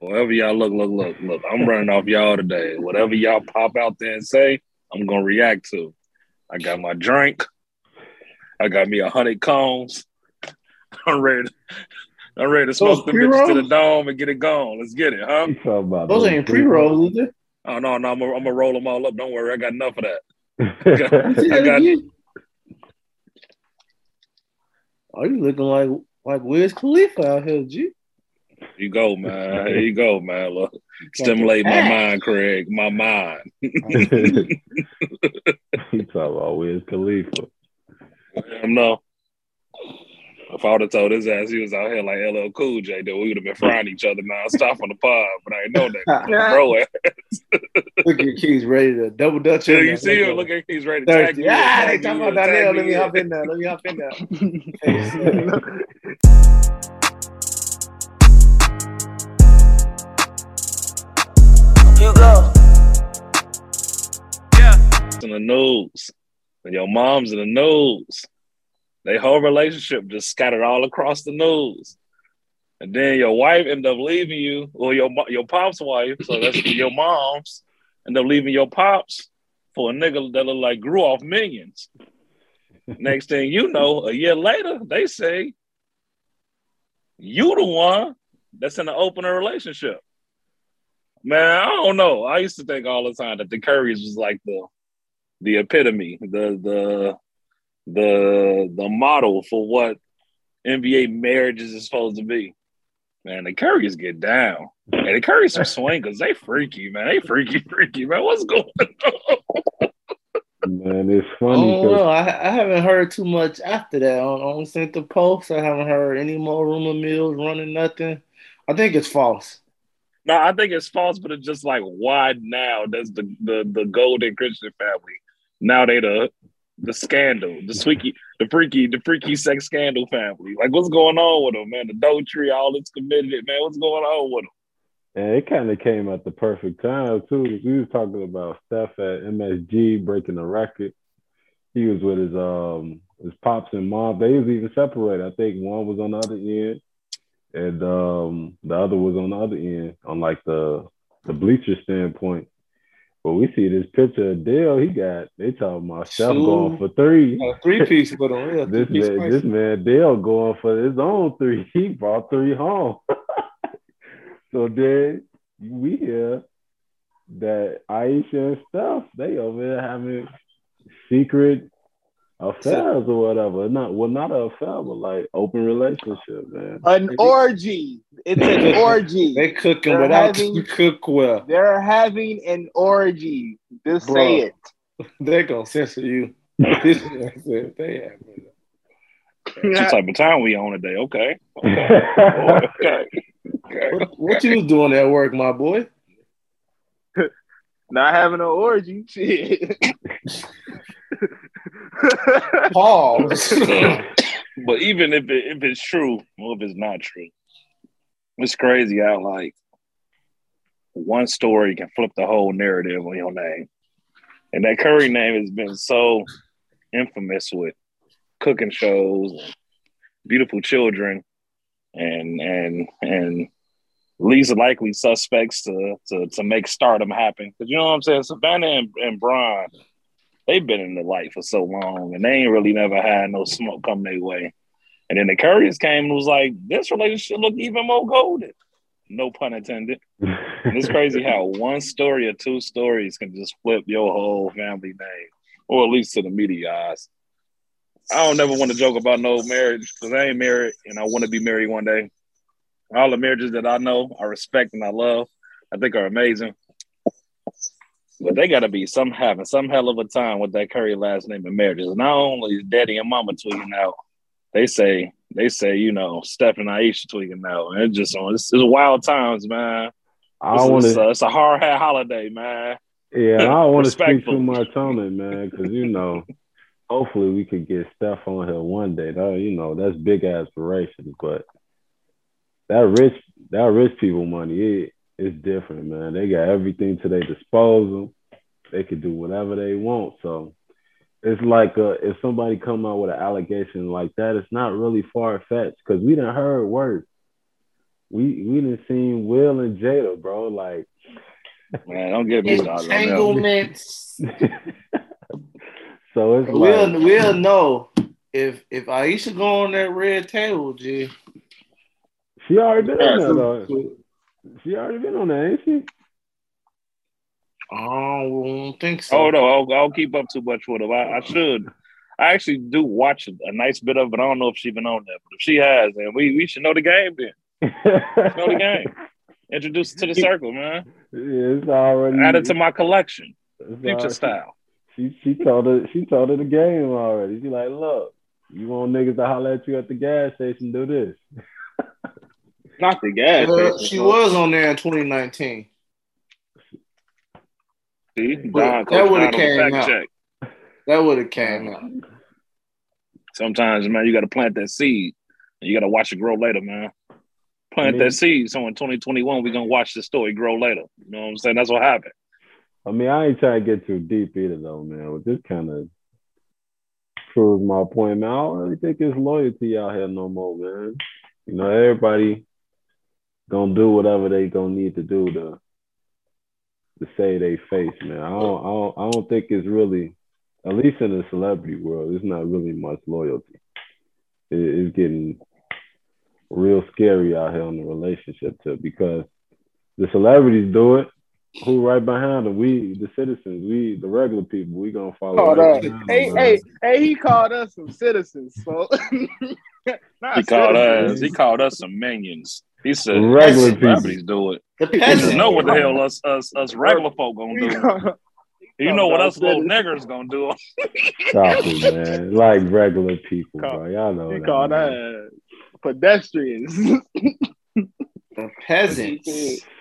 Whatever y'all look, look, look, look. I'm running off y'all today. Whatever y'all pop out there and say, I'm gonna react to. I got my drink. I got me a hundred cones. I'm ready. To, I'm ready to smoke the bitches to the dome and get it gone. Let's get it, huh? Those ain't pre rolls, is it? Oh no, no, I'm gonna, I'm gonna roll them all up. Don't worry, I got enough of that. I got, I got oh, you looking like like Wiz Khalifa out here, G. You go, man. Here you go, man. Look, stimulate my mind, Craig. My mind. he talking about Wiz Khalifa. No. If I would have told his ass he was out here like LL Cool J, then we would have been frying each other non-stop on the pod. But I know that, bro. ass. look at Keys ready to double dutch. Yeah, you see him? Look at Keys ready to tag you. Yeah, they talking about Donnell. Let me hop in there. Let me hop in there. Hugo. Yeah. In the news. And your mom's in the news. They whole relationship just scattered all across the news. And then your wife end up leaving you, or your your pop's wife, so that's your mom's, end up leaving your pops for a nigga that look like grew off millions. Next thing you know, a year later, they say you the one that's in an open relationship. Man, I don't know. I used to think all the time that the Currys was like the the epitome, the the the the model for what NBA marriages is supposed to be. Man, the Currys get down. And the Currys are swingers. They freaky, man. They freaky, freaky, man. What's going on? Man, it's funny. Oh, no, I, I haven't heard too much after that. I only sent the post. I haven't heard any more rumor mills running nothing. I think it's false. No, I think it's false, but it's just like why now? Does the the the Golden Christian family now they the the scandal, the squeaky, the freaky, the freaky sex scandal family. Like, what's going on with them, man? The tree, all it's committed, man. What's going on with them? And it kind of came at the perfect time too. We was talking about Steph at MSG breaking the record. He was with his um his pops and mom. They was even separated. I think one was on the other end, and um the other was on the other end on like the the bleacher standpoint. But we see this picture of Dell. He got they talking about Steph going for three. Uh, three piece for them. Yeah, this man, this man Dell going for his own three. He brought three home. so then we hear that Ayesha and Steph they over there having secret affairs or whatever. Not well, not a affair, but like open relationship, man. An orgy. It's an orgy. they cooking they're without having, cook well. They're having an orgy. Just Bro, say it. They're gonna censor you. they have what type of time we on today? Okay. Okay. okay. okay. What, what you doing at work, my boy? Not having an orgy. Shit. Pause. but even if it if it's true, or if it's not true, it's crazy how like one story can flip the whole narrative on your name. And that Curry name has been so infamous with cooking shows and beautiful children and and and least likely suspects to to to make stardom happen. Because you know what I'm saying? Savannah and, and Bron they've been in the light for so long and they ain't really never had no smoke come their way. And then the Currys came and was like, this relationship look even more golden. No pun intended. and it's crazy how one story or two stories can just flip your whole family name, or at least to the media eyes. I don't never want to joke about no marriage because I ain't married and I want to be married one day. All the marriages that I know, I respect and I love, I think are amazing. But they got to be some having some hell of a time with that Curry last name and marriages. Not only is Daddy and Mama tweeting out, they say they say you know Steph and Ayesha tweeting out. And it's just on. It's, it's wild times, man. I want to. It's a hard hat holiday, man. Yeah, I don't want to speak too much on it, man, because you know, hopefully we could get Steph on here one day. That you know, that's big aspirations, but that rich that rich people money, it, it's different, man. They got everything to their disposal. They can do whatever they want. So it's like uh, if somebody come out with an allegation like that, it's not really far fetched because we didn't heard words. we we didn't seen Will and Jada, bro. Like, Man, don't get me started. Entanglements. so it's We'll like, we'll know if if Ayesha go on that red table, G. she already been on that. I Though. She already been on that, ain't she? don't think so. Oh no, I'll, I'll keep up too much with her. I, I should. I actually do watch a, a nice bit of it. I don't know if she's been on that. but if she has, then we, we should know the game then. Know the game. Introduce it to the circle, man. Yeah, it's already Add it to my collection. Future already- style. She she told her she told her the game already. She like, look, you want niggas to holler at you at the gas station, do this. Not the gas. Station, she bro. was on there in 2019. See, Don, that would've Don on the came fact out. check. That would have came out. Sometimes, man, you got to plant that seed. And you got to watch it grow later, man. Plant I mean- that seed. So in 2021, we're gonna watch the story grow later. You know what I'm saying? That's what happened. I mean, I ain't trying to get too deep either though, man. But this kind of proves my point, man. I don't really think it's loyalty out here no more, man. You know, everybody gonna do whatever they gonna need to do to to save their face, man. I don't, I don't, I don't think it's really, at least in the celebrity world, it's not really much loyalty. It, it's getting real scary out here on the relationship tip because the celebrities do it. Who right behind them? We, the citizens, we, the regular people, we gonna follow. Called right Hey, them, hey, hey, he called us some citizens. So Not He called citizens. us. He called us some minions. He said Regular celebrities do it. The You just know what the hell us us us regular folk gonna do. You know what us little Citizens. niggers gonna do. Stop it, man. Like regular people, Call- bro. Y'all know He that. called man. us pedestrians. The peasants.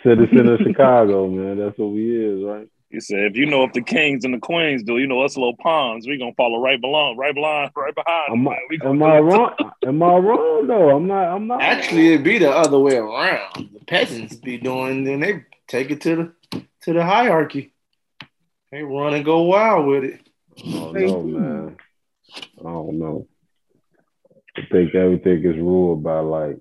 Citizen of Chicago, man. That's what we is, right? He said, if you know if the kings and the queens do, you know us little pawns, we gonna follow right below, right behind, right behind. Am. I, We am I wrong? Am I wrong though? I'm not. I'm not. Actually, it'd be the other way around. The peasants be doing, then they take it to the to the hierarchy. They run and go wild with it. I don't know, man. I don't know. I think everything is ruled by like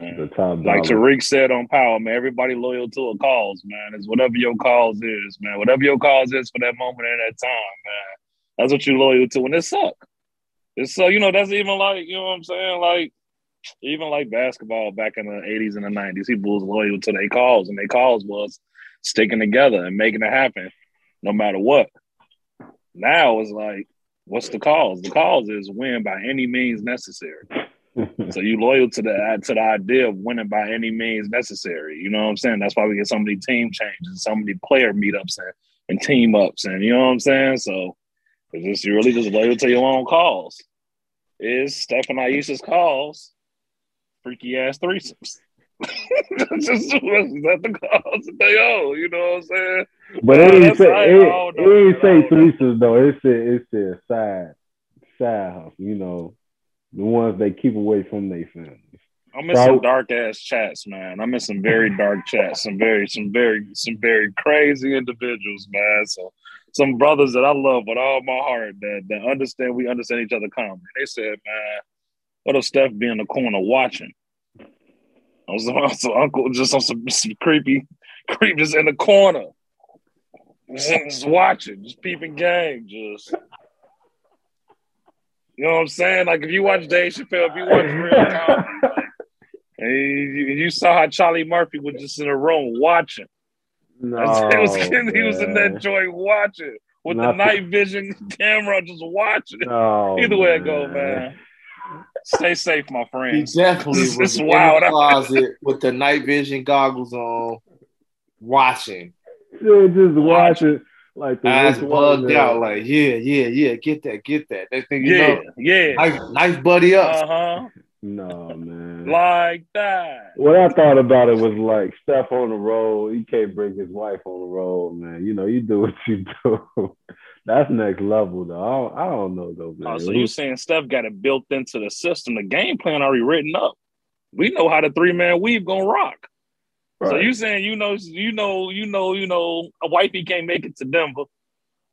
the top Like dollar. Tariq said on Power, man, everybody loyal to a cause, man. It's whatever your cause is, man. Whatever your cause is for that moment and that time, man. That's what you're loyal to, and it suck. It's so you know that's even like you know what I'm saying, like even like basketball back in the 80s and the 90s, people was loyal to their cause, and their cause was sticking together and making it happen, no matter what. Now it's like, what's the cause? The cause is win by any means necessary. So you loyal to the to the idea of winning by any means necessary. You know what I'm saying? That's why we get so many team changes, so many player meetups and, and team ups, and you know what I'm saying. So it's just you really just loyal to your own cause. Is Steph and Ayesha's cause freaky ass threesomes? That's just that the cause that they own. You know what I'm saying? but it ain't say it, it ain't say threesomes though. It's said it said side side hustle. You know, the ones they keep away from their families. I'm in So- some dark ass chats, man. I'm in some very dark chats, some very, some very, some very crazy individuals, man. So some brothers that I love with all my heart that that understand we understand each other common. They said, man, what if Steph be in the corner watching? I was some uncle just on some, some creepy, creep just in the corner. Just, just watching, just peeping game, just you know what I'm saying? Like if you watch Dave Chappelle, if you watch real comedy, like, and you, you saw how Charlie Murphy was just in a room watching. No, he, was, he was in man. that joint watching with Not the night vision camera, just watching. No, Either way it go, man. Stay safe, my friend. He definitely This was is in wild. the closet with the night vision goggles on, watching. Yeah, just watching like the Eyes bugged White out, like, yeah, yeah, yeah, get that, get that. Next thing you Yeah, know, yeah. nice, nice buddy up. Uh huh. No, man. Like that. What I thought about it was like Steph on the road. He can't bring his wife on the road, man. You know, you do what you do. That's next level, though. I don't, I don't know, though, man. Oh, so you saying Steph got it built into the system, the game plan already written up. We know how the three man weave gonna rock. So Right. you saying you know you know you know you know a wifey can't make it to Denver.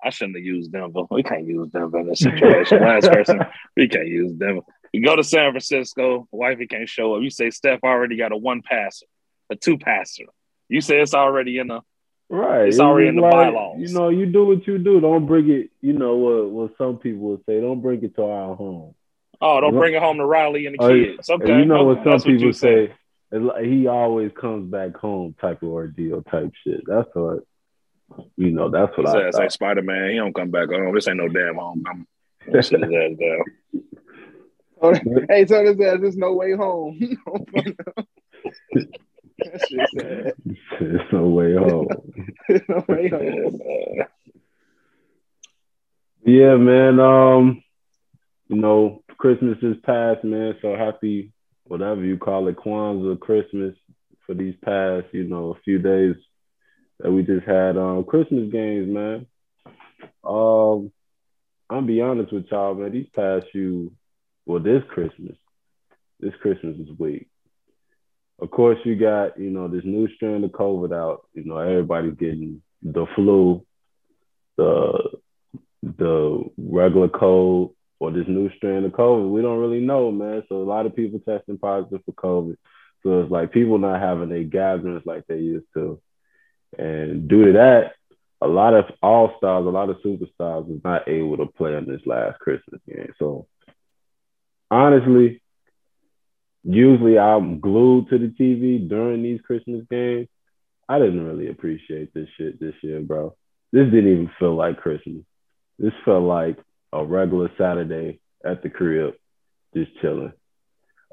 I shouldn't have used Denver. We can't use Denver in this situation. Last person, we can't use Denver. You go to San Francisco, wifey can't show up. You say Steph already got a one passer. a two passer. You say it's already in the Right. It's already in the like, bylaws. You know, you do what you do. Don't bring it, you know, what, what some people would say, don't bring it to our home. oh, don't bring it home to Riley and the Oh, kids. Okay, you know okay, what some that's people said. say? It's like he always comes back home type of ordeal type shit. That's what, you know, that's what His I ass like. Spider Man. He don't come back home. This ain't no damn homecoming. Sit his ass down. Oh, hey, so this says there's no way home. that shit sad. There's no way home. No way home. Yeah, man. Um, you know, Christmas is past, man. So happy, whatever you call it, Kwanzaa, Christmas for these past, you know, a few days that we just had um Christmas games, man. Um, I'm be honest with y'all, man. These past few, well, this Christmas, this Christmas is weak. Of course, you got you know this new strand of COVID out. You know, everybody's getting the flu, the the regular cold or this new strand of COVID. We don't really know, man. So a lot of people testing positive for COVID. So it's like people not having their gatherings like they used to. And due to that, a lot of all stars, a lot of superstars was not able to play on this last Christmas game. So honestly, usually I'm glued to the TV during these Christmas games. I didn't really appreciate this shit this year, bro. This didn't even feel like Christmas. This felt like a regular Saturday at the crib, just chilling.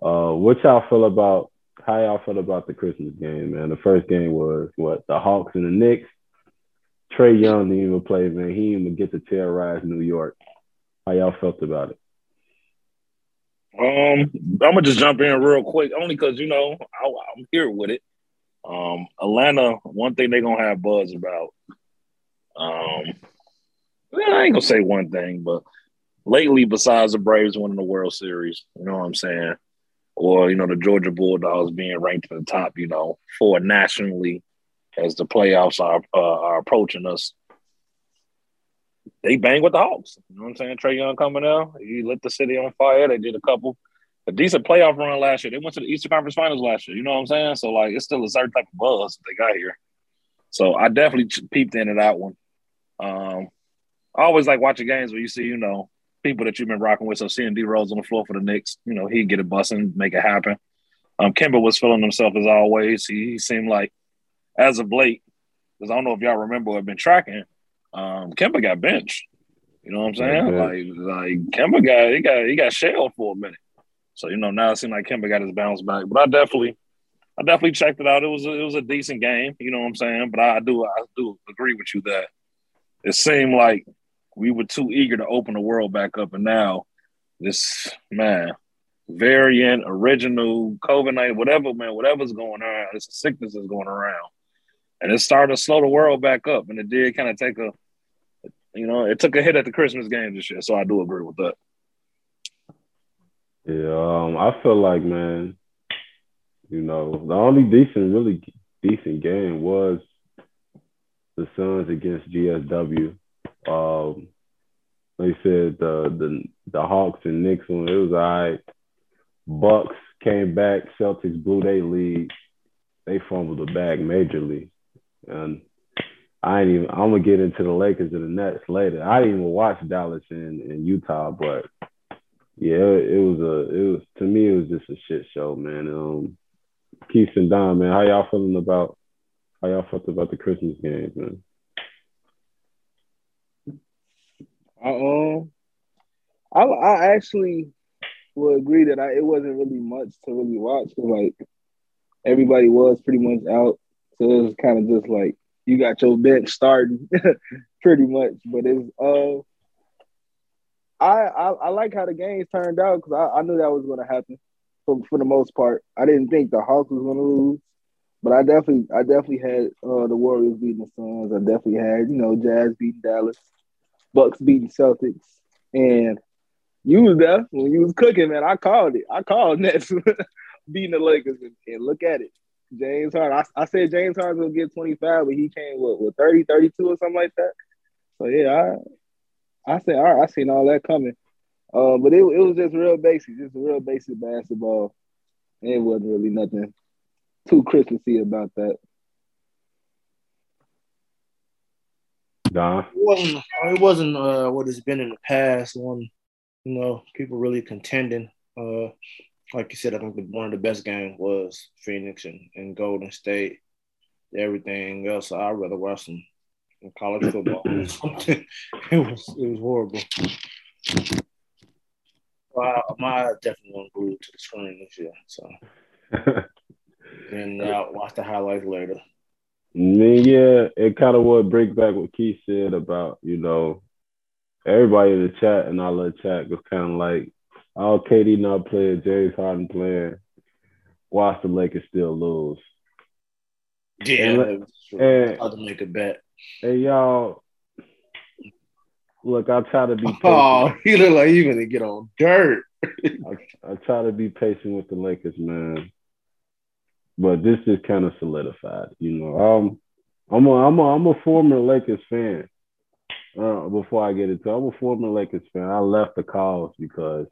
Uh, what y'all feel about how y'all feel about the Christmas game, man? The first game was what the Hawks and the Knicks. Trae Young didn't even play, man. He didn't even get to terrorize New York. How y'all felt about it? Um, I'm gonna just jump in real quick, only because you know I, I'm here with it. Um, Atlanta, one thing they gonna have buzz about. Um, I ain't gonna say one thing, but lately, besides the Braves winning the World Series, you know what I'm saying, or you know the Georgia Bulldogs being ranked at the top, you know, for nationally as the playoffs are uh, are approaching us. They bang with the Hawks. You know what I'm saying? Trae Young coming out, he lit the city on fire. They did a couple, a decent playoff run last year. They went to the Eastern Conference Finals last year. You know what I'm saying? So like, it's still a certain type of buzz they got here. So I definitely peeped into that one. Um, I always like watching games where you see, you know, people that you've been rocking with. So seeing D Rose on the floor for the Knicks, you know, he'd get it busting, make it happen. Um, Kemba was feeling himself as always. He, he seemed like, as of late, because I don't know if y'all remember or have been tracking, um, Kemba got benched. You know what I'm saying? Like, like Kemba got he got he got shelled for a minute. So you know now it seems like Kemba got his bounce back. But I definitely, I definitely checked it out. It was a, it was a decent game. You know what I'm saying? But I do I do agree with you that it seemed like we were too eager to open the world back up, and now this man variant, original, COVID nineteen, whatever man, whatever's going on, this sickness is going around, and it started to slow the world back up, and it did kind of take a, you know, it took a hit at the Christmas game this year. So I do agree with that. Yeah, um, I feel like man, you know, the only decent, really decent game was the Suns against GSW. Um, you said, the the the Hawks and Knicks one, it was all right. Bucks came back, Celtics blew their lead. They fumbled the bag majorly. And I ain't even I'm gonna get into the Lakers and the Nets later. I didn't even watch Dallas and, and Utah, but yeah, it, it was a it was to me it was just a shit show, man. Um Keith and Don, man, how y'all feeling about how y'all felt about the Christmas games, man? I, um, I I actually will agree that I, it wasn't really much to really watch. 'cause, like everybody was pretty much out, so it was kind of just like you got your bench starting, pretty much. But it's uh, I I, I like how the games turned out because I, I knew that was going to happen for for the most part. I didn't think the Hawks was going to lose. But I definitely, I definitely had uh, the Warriors beating the Suns. I definitely had, you know, Jazz beating Dallas. Bucks beating Celtics, and you was there when you was cooking, man. I called it. I called Nets beating the Lakers, and, and look at it. James Harden. I, I said James Harden gonna get 25, but he came with 30, 32 or something like that. So yeah, I I said, all right, I seen all that coming. Uh, but it, it was just real basic, just real basic basketball. It wasn't really nothing too Christmassy about that. Don. It wasn't. It wasn't uh, what it's been in the past. When you know people really contending. Uh, like you said, I think the, one of the best games was Phoenix and, and Golden State. Everything else, I'd rather watch some, some college football. or something. it was it was horrible. Well, my eyes definitely won't glued to the screen this year. So and uh, watch the highlights later. Yeah, it kind of would break back what Keith said about, you know, everybody in the chat and all the chat was kind of like, oh, KD not playing, James Harden playing, watch the Lakers still lose. Yeah, And- and- I had to make a bet. Hey, y'all, look, I try to be oh, patient. Oh, you look like you're gonna get on dirt. I, I try to be patient with the Lakers, man. But this is kind of solidified, you know. Um, I'm a, I'm a, I'm a former Lakers fan. Uh, before I get into, I'm a former Lakers fan. I left the cause because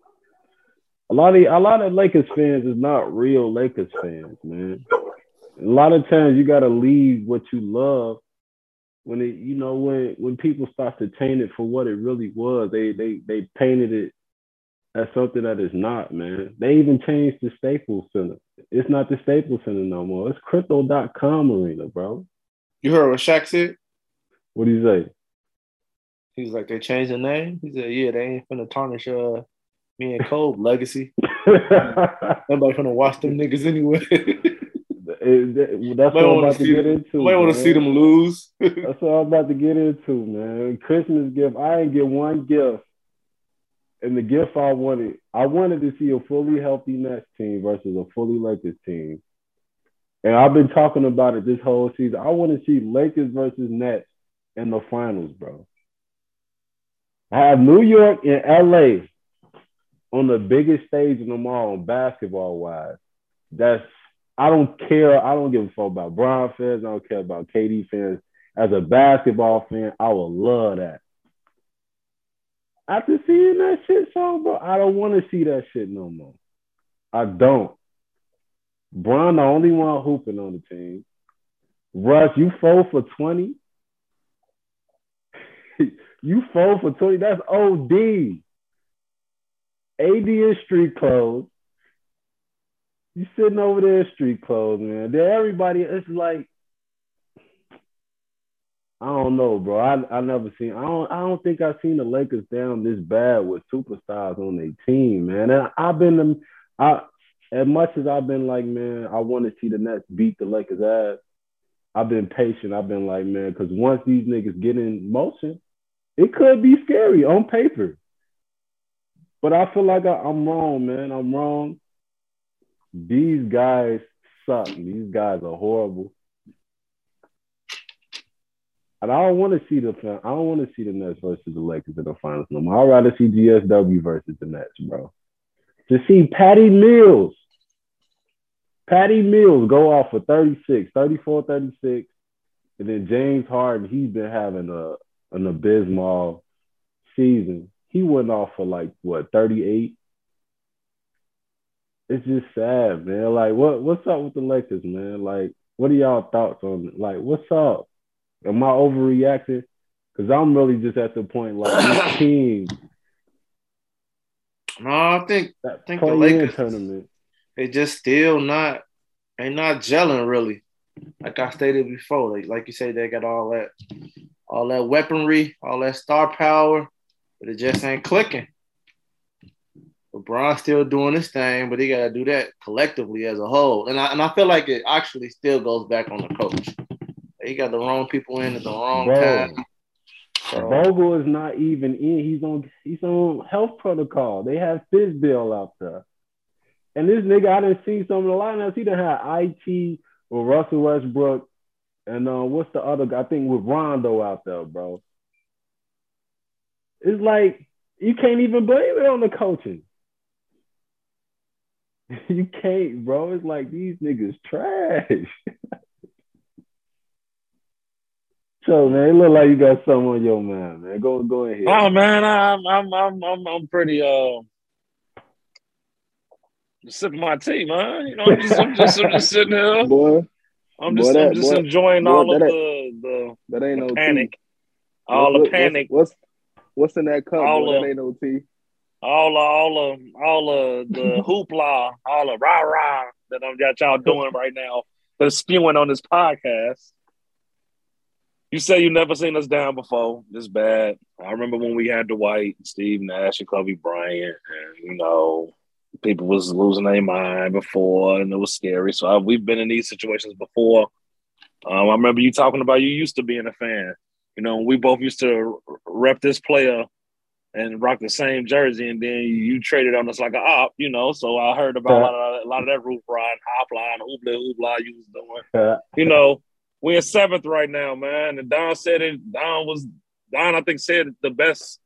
a lot of a lot of Lakers fans is not real Lakers fans, man. A lot of times you got to leave what you love when it, you know, when when people start to taint it for what it really was. They they they painted it as something that is not, man. They even changed the Staples Center. It's not the Staples Center no more. It's Crypto.com Arena, bro. You heard what Shaq said? What do you say? He was like, they changed the name. He said, yeah, they ain't finna tarnish uh me and Cole legacy. Nobody finna watch them niggas anyway. That's what I'm about to get them- into. Nobody want to see them lose. That's what I'm about to get into, man. Christmas gift. I didn't get one gift. And the gift I wanted, I wanted to see a fully healthy Nets team versus a fully Lakers team. And I've been talking about it this whole season. I want to see Lakers versus Nets in the finals, bro. I have New York and LA on the biggest stage in them all, basketball wise. That's I don't care. I don't give a fuck about Bron fans. I don't care about KD fans. As a basketball fan, I would love that. After seeing that shit, so bro, I don't want to see that shit no more. I don't. Bron, the only one hooping on the team. Russ, you four for 20. you four for 20. That's OD. AD is street clothes. You sitting over there in street clothes, man. Then everybody, it's like, I don't know, bro. I I never seen. I don't. I don't think I've seen the Lakers down this bad with superstars on their team, man. And I've been, I as much as I've been like, man, I want to see the Nets beat the Lakers ass. I've been patient. I've been like, man, because once these niggas get in motion, it could be scary on paper. But I feel like I, I'm wrong, man. I'm wrong. These guys suck. These guys are horrible. And I don't want to see the I don't want to see the Nets versus the Lakers in the finals no more. I'd rather see GSW versus the Nets, bro. To see Patty Mills, Patty Mills go off for 36, 34, 36. And then James Harden, he's been having a an abysmal season. He went off for like what 38. It's just sad, man. Like, what what's up with the Lakers, man? Like, what are y'all thoughts on it? Like, what's up? Am I overreacting? Because I'm really just at the point like this team no, I think that think the Lakers- tournament. they just still not they not gelling really. Like I stated before, like, like you say, they got all that all that weaponry, all that star power, but it just ain't clicking. LeBron's still doing his thing, but he got to do that collectively as a whole. And I and I feel like it actually still goes back on the coach. He got the wrong people in at the wrong Bro. time. So, Vogel is not even in. He's on he's on health protocol. They have Fizdale out there. And this nigga, I didn't see some of the lineups. He done had IT with Russell Westbrook. And uh, what's the other guy? I think with Rondo out there, bro. It's like you can't even blame it on the coaching. you can't, bro. It's like these niggas trash. so man, it look like you got something on your mind, man. Go go ahead. Oh man, I'm I'm I'm I'm I'm pretty uh Just sipping my tea, man. You know, I'm just, I'm just, I'm just sitting here. Boy, I'm Boy, just, that- I'm just boy- enjoying boy, all of the, the that ain't no tea. panic, all What- the panic, What's, what's what's in that cup? All boy? of- that ain't no tea. all of, all of all of the hoopla, all of rah rah that I'm got y'all doing right now. That's spewing on this podcast. You say you never seen us down before. It's bad. I remember when we had Dwight, Steve Nash, and Kobe Bryant, and you know, people was losing their mind before, and it was scary. So I, we've been in these situations before. Um, I remember you talking about you used to being a fan. You know, we both used to rep this player and rock the same jersey, and then you traded on us like a op. You know, so I heard about a lot of a lot of that roof ride, hop line, hoopla hoopla you was doing you know, we're in seventh right now, man. And Don said it. Don was Don. I think said the best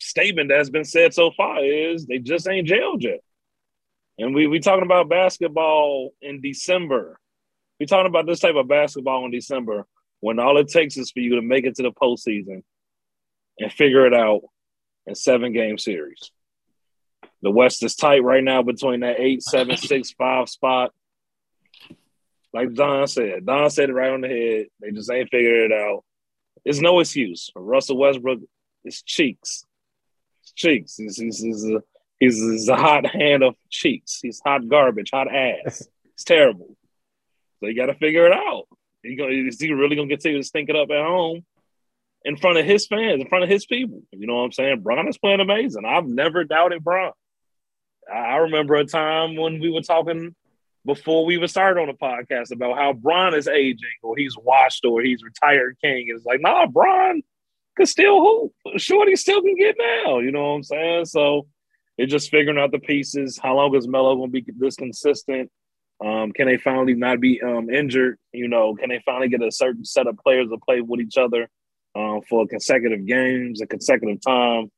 statement that's been said so far is they just ain't jailed yet. And we we talking about basketball in December. We talking about this type of basketball in December when all it takes is for you to make it to the postseason and figure it out in seven game series. The West is tight right now between that eight, seven, six, five spot like Don said, Don said it right on the head. They just ain't figured it out. It's no excuse. Russell Westbrook is cheeks. It's cheeks. He's, he's, he's, a, he's, he's a hot hand of cheeks. He's hot garbage, hot ass. It's terrible. So you got to figure it out. He gonna, is he really going to continue to stink it up at home in front of his fans, in front of his people? You know what I'm saying? Bron is playing amazing. I've never doubted Bron. I I remember a time when we were talking before we even started on the podcast about how Bron is aging or he's washed or he's retired king. It's like, nah, Bron can still hoop. Shorty still can get now. You know what I'm saying? So it's just figuring out the pieces. How long is Melo going to be this consistent? Um, can they finally not be um, injured? You know, can they finally get a certain set of players to play with each other um, for consecutive games, a consecutive time?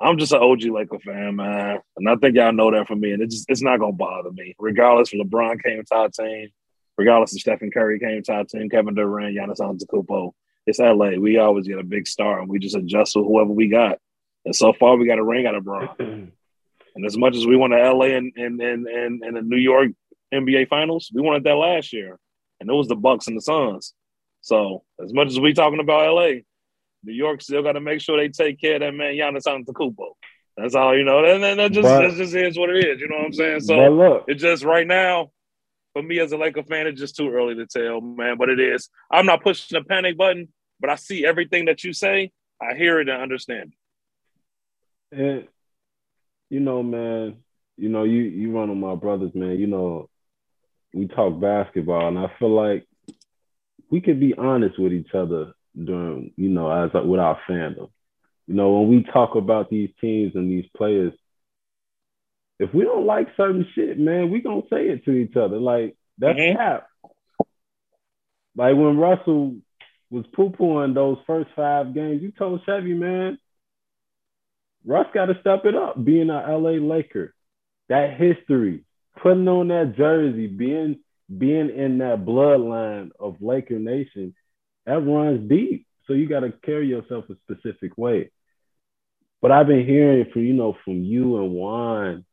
I'm just an OG Laker fan, man, and I think y'all know that from me. And it just it's not gonna bother me, regardless if LeBron came to our team, regardless if Stephen Curry came to our team, Kevin Durant, Giannis Antetokounmpo. It's LA. We always get a big star, and we just adjust to whoever we got. And so far, we got a ring out of Bron. And as much as we won the LA and and and and, and the New York NBA Finals, we wanted that last year, and it was the Bucks and the Suns. So as much as we talking about LA, New York still got to make sure they take care of that man Giannis Antetokounmpo. That's all you know. And then that just But- that just is what it is. You know what I'm saying? So look, it just right now, for me as a Laker fan, it's just too early to tell, man. But it is. I'm not pushing the panic button, but I see everything that you say. I hear it and understand. and you know, man, you know, you you run on my brothers, man. You know, we talk basketball, and I feel like we could be honest with each other during, you know, as with our fandom. You know, when we talk about these teams and these players, if we don't like certain shit, man, we gonna say it to each other. Like that's Mhm. cap. Like when Russell was poo pooing those first five games, you told Chevy, man, Russ got to step it up, being an LA Laker. That history, putting on that jersey, being being in that bloodline of Laker Nation, that runs deep. So you got to carry yourself a specific way. But I've been hearing from you know from you and Juan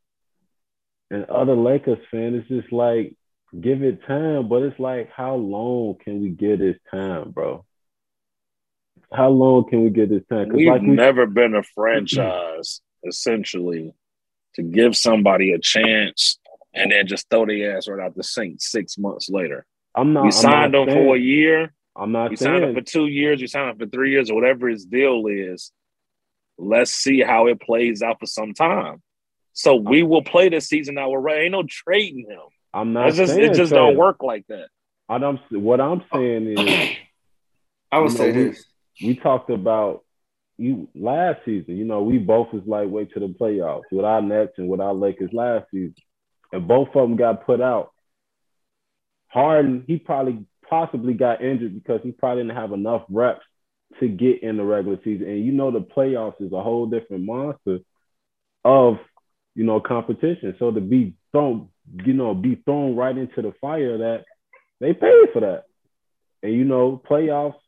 and other Lakers fans, it's just like give it time. But it's like, how long can we give this time, bro? How long can we give this time? We've like we never been a franchise, essentially, to give somebody a chance and then just throw their ass right out the sink six months later. I'm not. we signed them for a year. I'm not You signed up for two years. You signed up for three years, or whatever his deal is. Let's see how it plays out for some time. So we will play this season out. We're ain't no trading him. I'm not It's just saying. it just trade don't work like that. I don't, what I'm saying is, I would say know, we- this. we talked about you last season. You know, we both was lightweight to the playoffs with our Nets and with our Lakers last season, and both of them got put out. Harden, he probably possibly got injured because he probably didn't have enough reps to get in the regular season. And you know, the playoffs is a whole different monster of you know competition. So to be thrown, you know, be thrown right into the fire that they paid for that. And you know, playoffs,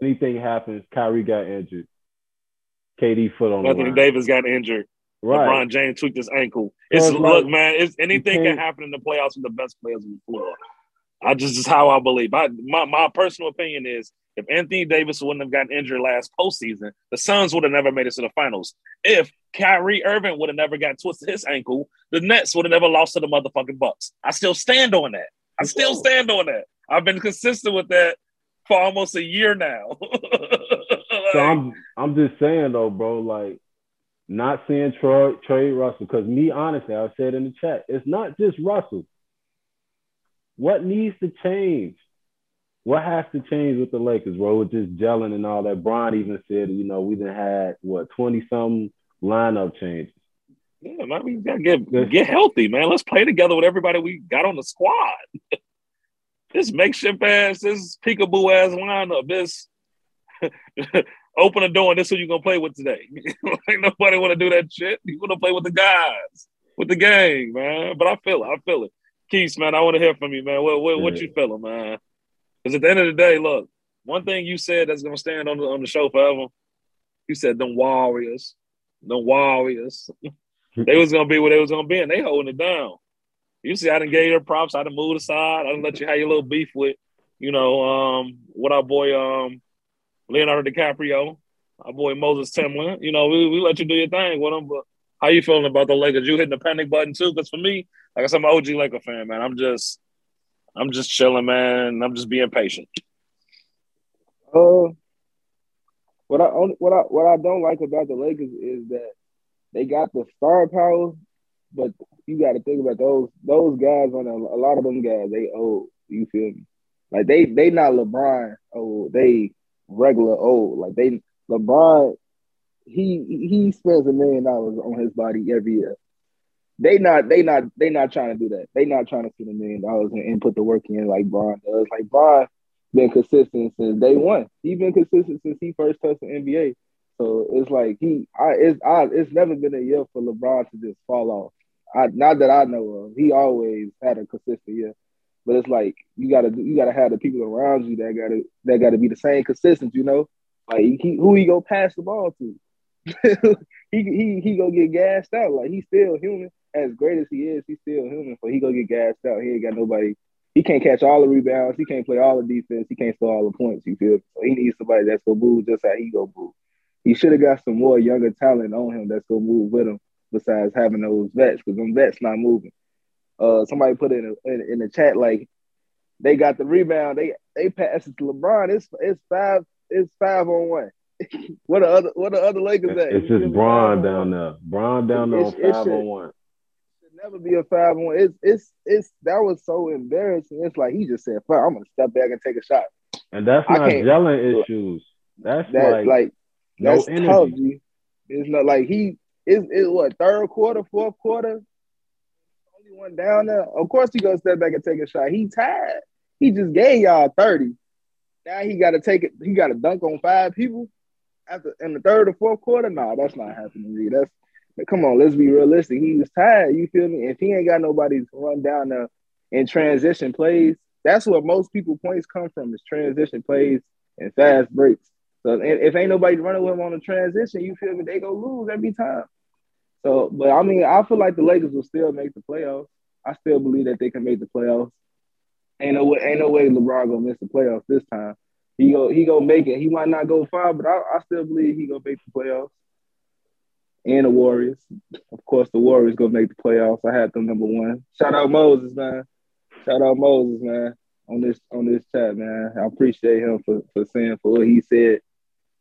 anything happens. Kyrie got injured. KD foot on the Anthony. Davis got injured. right. LeBron James tweaked his ankle. It's, look, like, man, it's anything can happen in the playoffs with the best players on the floor. I just is how I believe. I, my my personal opinion is if Anthony Davis wouldn't have gotten injured last postseason, the Suns would have never made it to the finals. If Kyrie Irving would have never got twisted his ankle, the Nets would have never lost to the motherfucking Bucks. I still stand on that. I still stand on that. I've been consistent with that for almost a year now. like, so I'm I'm just saying though, bro, like not seeing Troy Trey Russell, because me honestly, I said in the chat, it's not just Russell. What needs to change? What has to change with the Lakers, bro? With just gelling and all that. Brian even said, you know, we done had what twenty some lineup changes. Yeah, man, we gotta get get healthy, man. Let's play together with everybody we got on the squad. this makeshift ass, this peekaboo ass lineup, this open the door and this who you gonna play with today. like nobody wanna do that shit. You wanna play with the guys, with the gang, man. But I feel it, I feel it. Keith, man, I want to hear from you, man. What what, what you feeling, man? Because at the end of the day, look, one thing you said that's gonna stand on the on the show forever. You said them Warriors, them Warriors. they was gonna be where they was gonna be, and they holding it down. You see, I didn't give your props. I didn't move aside. I didn't let you have your little beef with, you know, um, what our boy um Leonardo DiCaprio, our boy Moses Timlin. You know, we, we let you do your thing with them. But how you feeling about the Lakers? You hitting the panic button too? Because for me, I said, I'm an OG Laker fan, man. I'm just I'm just chilling, man. I'm just being patient. Uh, what I what I what I don't like about the Lakers is that they got the star power, but you got to think about those those guys on a, a, lot of them guys. They old. You feel me? Like they they not LeBron old. They regular old. Like they LeBron. He he spends a million dollars on his body every year they not they not they not trying to do that. They not trying to spend a million dollars and, put the work in like Bron does. Like Bron been consistent since day one. He been consistent since he first touched the NBA. So it's like he I it's I it's never been a year for LeBron to just fall off. I not that I know of. He always had a consistent year. But it's like you gotta you gotta have the people around you that gotta that gotta be the same consistent, you know? Like he, who he go pass the ball to? he he he go get gassed out. Like he's still human as great as he is, he's still human. So he gonna get gassed out. He ain't got nobody. He can't catch all the rebounds. He can't play all the defense. He can't score all the points. You feel? So he needs somebody that's gonna move just how he go move. He should have got some more younger talent on him that's gonna move with him. Besides having those vets, because them vets not moving. Uh, somebody put it in, a, in in the chat like they got the rebound. They they pass it to LeBron. It's it's five it's five on one. what the other what the other Lakers at? It's just Bron down there. Bron down there on five on one never be a five one. It's it's it's that was so embarrassing. It's like he just said, "Fuck, I'm gonna step back and take a shot." And that's not gelling issues. That's that, like, like that's no tough. It's not like he is. it what third quarter, fourth quarter. Only one down there. Of course, he gonna step back and take a shot. He tired. He just gave y'all thirty. Now he got to take it. He got to dunk on five people after in the third or fourth quarter. Nah, that's not happening. That's come on, let's be realistic. He was tired. You feel me? If he ain't got nobody to run down the in transition plays, that's where most people points come from is transition plays and fast breaks. So if ain't nobody running with him on the transition, you feel me? They go lose every time. So, but I mean, I feel like the Lakers will still make the playoffs. I still believe that they can make the playoffs. Ain't no way, ain't no way LeBron gonna miss the playoffs this time. He go, he go make it. He might not go far, but I, I still believe he gonna make the playoffs and the Warriors. Of course, the Warriors gonna make the playoffs. I had them number one. Shout out Moses, man. Shout out Moses, man. On this on this chat, man. I appreciate him for, for saying for what he said,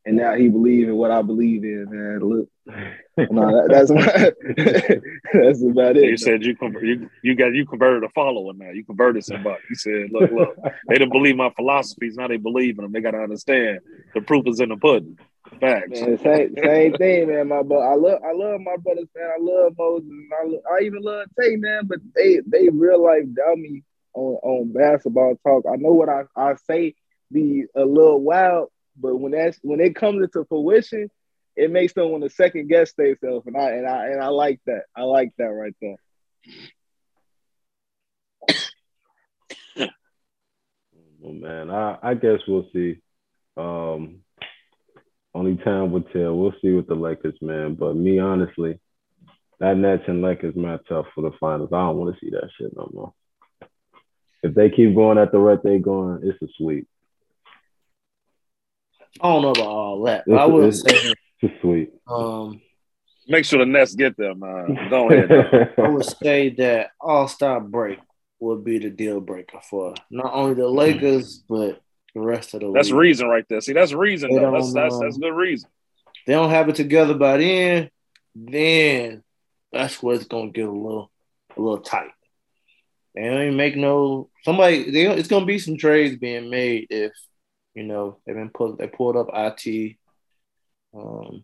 and now he believe in what I believe in, man. Look, that, that's my, that's about it. You said you you you got you converted a follower now. You converted somebody. You said, look, look, they didn't believe my philosophies. Now they believe in them. They got to understand the proof is in the pudding. Facts. Man, same, same thing, man. My but I love I love my brothers, man. I love Moses. I, I even love Tay, man. But they they real life dummy on on basketball talk. I know what I, I say be a little wild, but when that's when it comes into fruition, it makes them want to second guess themselves, and I and I and I like that. I like that right there. Well, man, I I guess we'll see. Um, only time will tell. We'll see with the Lakers, man. But me, honestly, that Nets and Lakers match up for the finals. I don't want to see that shit no more. If they keep going at the rate they going, it's a sweep. I don't know about all that, but I would say, It's a sweep. um, Make sure the Nets get them, man. Go ahead. I would say that All Star break would be the deal breaker for not only the Lakers but the rest of the That's league. reason right there. See, that's reason. That's that's that's good reason. they don't have it together by then, then that's where it's gonna get a little a little tight. They don't even make no somebody. They, it's gonna be some trades being made if you know they've been put they pulled up it, um,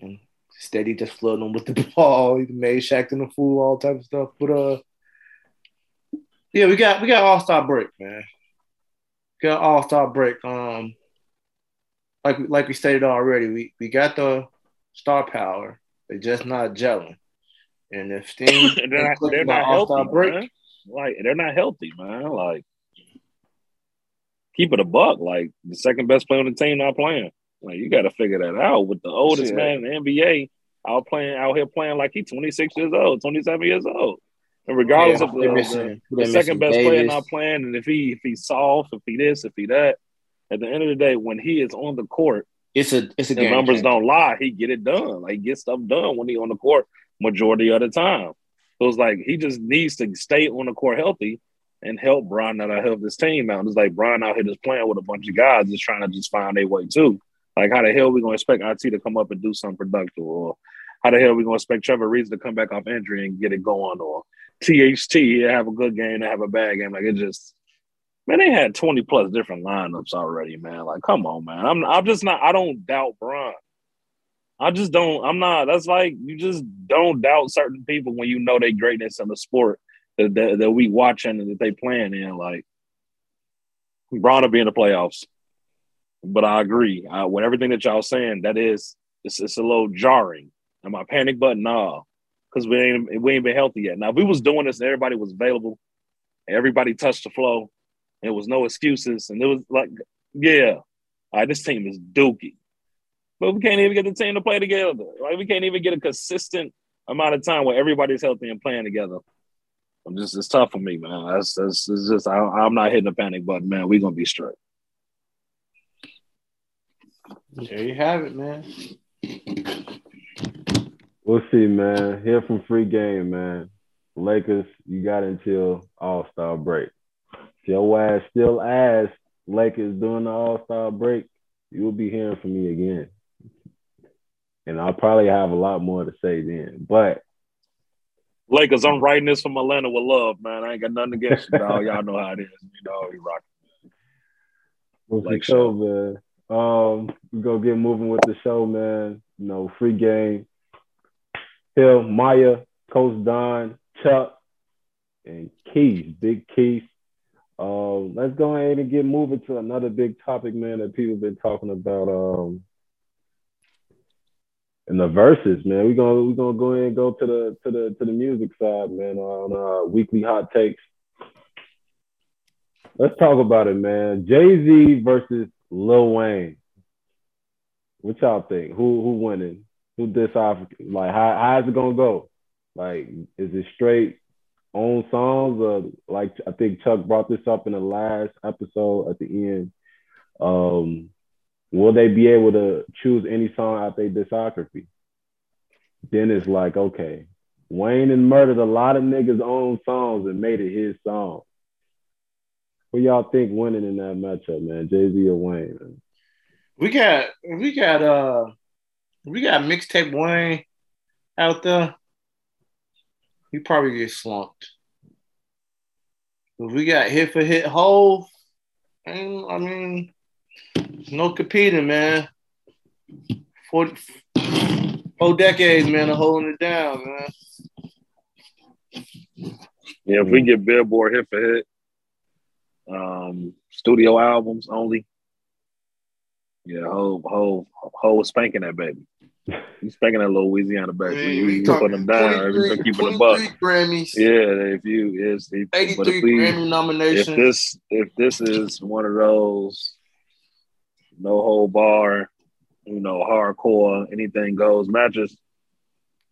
and steady just flooding them with the ball. He made Shaq the fool, all type of stuff. But uh, yeah, we got we got All Star break, man. Got All Star break. Um, like like we stated already, we we got the star power. They're just not gelling. And if things And they're not, they're not healthy, break, man. Like they're not healthy, man. Like keep it a buck. Like the second best player on the team not playing. Like you got to figure that out. With the oldest Shit. man in the NBA out playing out here playing like he's 26 years old, 27 years old. And regardless yeah, of the, the, the second best player Davis. not playing, and if he if he's soft, if he this, if he that, at the end of the day, when he is on the court, It's a it's a the game. numbers changer. don't lie. He get it done. Like get stuff done when he on the court majority of the time. So it's like he just needs to stay on the court healthy and help Bron out help this team out. It's like Bron out here just playing with a bunch of guys just trying to just find their way too. Like how the hell we gonna expect IT to come up and do something productive or how the hell we gonna expect Trevor Reeves to come back off injury and get it going or THT have a good game to have a bad game. Like it just man, they had 20 plus different lineups already, man. Like, come on, man. I'm I'm just not I don't doubt Bron. I just don't I'm not that's like you just don't doubt certain people when you know their greatness in the sport that, that, that we watching and that they playing in. Like Bron will be in the playoffs. But I agree. Uh, with everything that y'all saying, that is it's, it's a little jarring. Am I panic button? No. Because we ain't we ain't been healthy yet. Now if we was doing this and everybody was available, everybody touched the flow, and it was no excuses, and it was like, yeah, all right, this team is dookie. But we can't even get the team to play together. Like we can't even get a consistent amount of time where everybody's healthy and playing together. I'm just it's tough for me, man. That's that's it's just I, I'm not hitting the panic button, man. We're gonna be straight. There you have it, man. We'll see, man. Here from Free Game, man. Lakers, you got until All Star break. If your ass still ass Lakers during the All Star break, you'll be hearing from me again. And I'll probably have a lot more to say then. But Lakers, I'm writing this from Atlanta with love, man. I ain't got nothing against you, dog. Y'all know how it is. You know, we rock. Well, Like sure, man. Um, we're gonna get moving with the show, man. You know, free game. Hill, Maya, Coach Don, Chuck, and Keith, Big Keith. Um, let's go ahead and get moving to another big topic, man, that people have been talking about. Um, in the verses, man. We're gonna we're gonna go ahead and go to the to the to the music side, man, on uh weekly hot takes. Let's talk about it, man. Jay Z versus Lil Wayne. What y'all think? Who who winning? Who this off? Like how how's it gonna go? Like is it straight own songs or like I think Chuck brought this up in the last episode at the end. Um, will they be able to choose any song out their discography? Then it's like, okay, Wayne and murdered a lot of niggas' own songs and made it his song. Who y'all think winning in that matchup, man? Jay Z or Wayne? Man? We got we got uh we got mixtape Wayne out there. He probably get slumped. If we got hit for hit hole, and I mean, no competing, man. Forty four decades, man, of holding it down, man. Yeah, if we get Billboard hit for hit, um, studio albums only. Yeah, Hov whole whole spanking that baby. He's spanking that little Louisiana baby. Man, we talking putting them down. 23 keeping the buck. Grammys, Yeah, if you is if, 83 if we Grammy if this if this is one of those no whole bar, you know, hardcore, anything goes matches,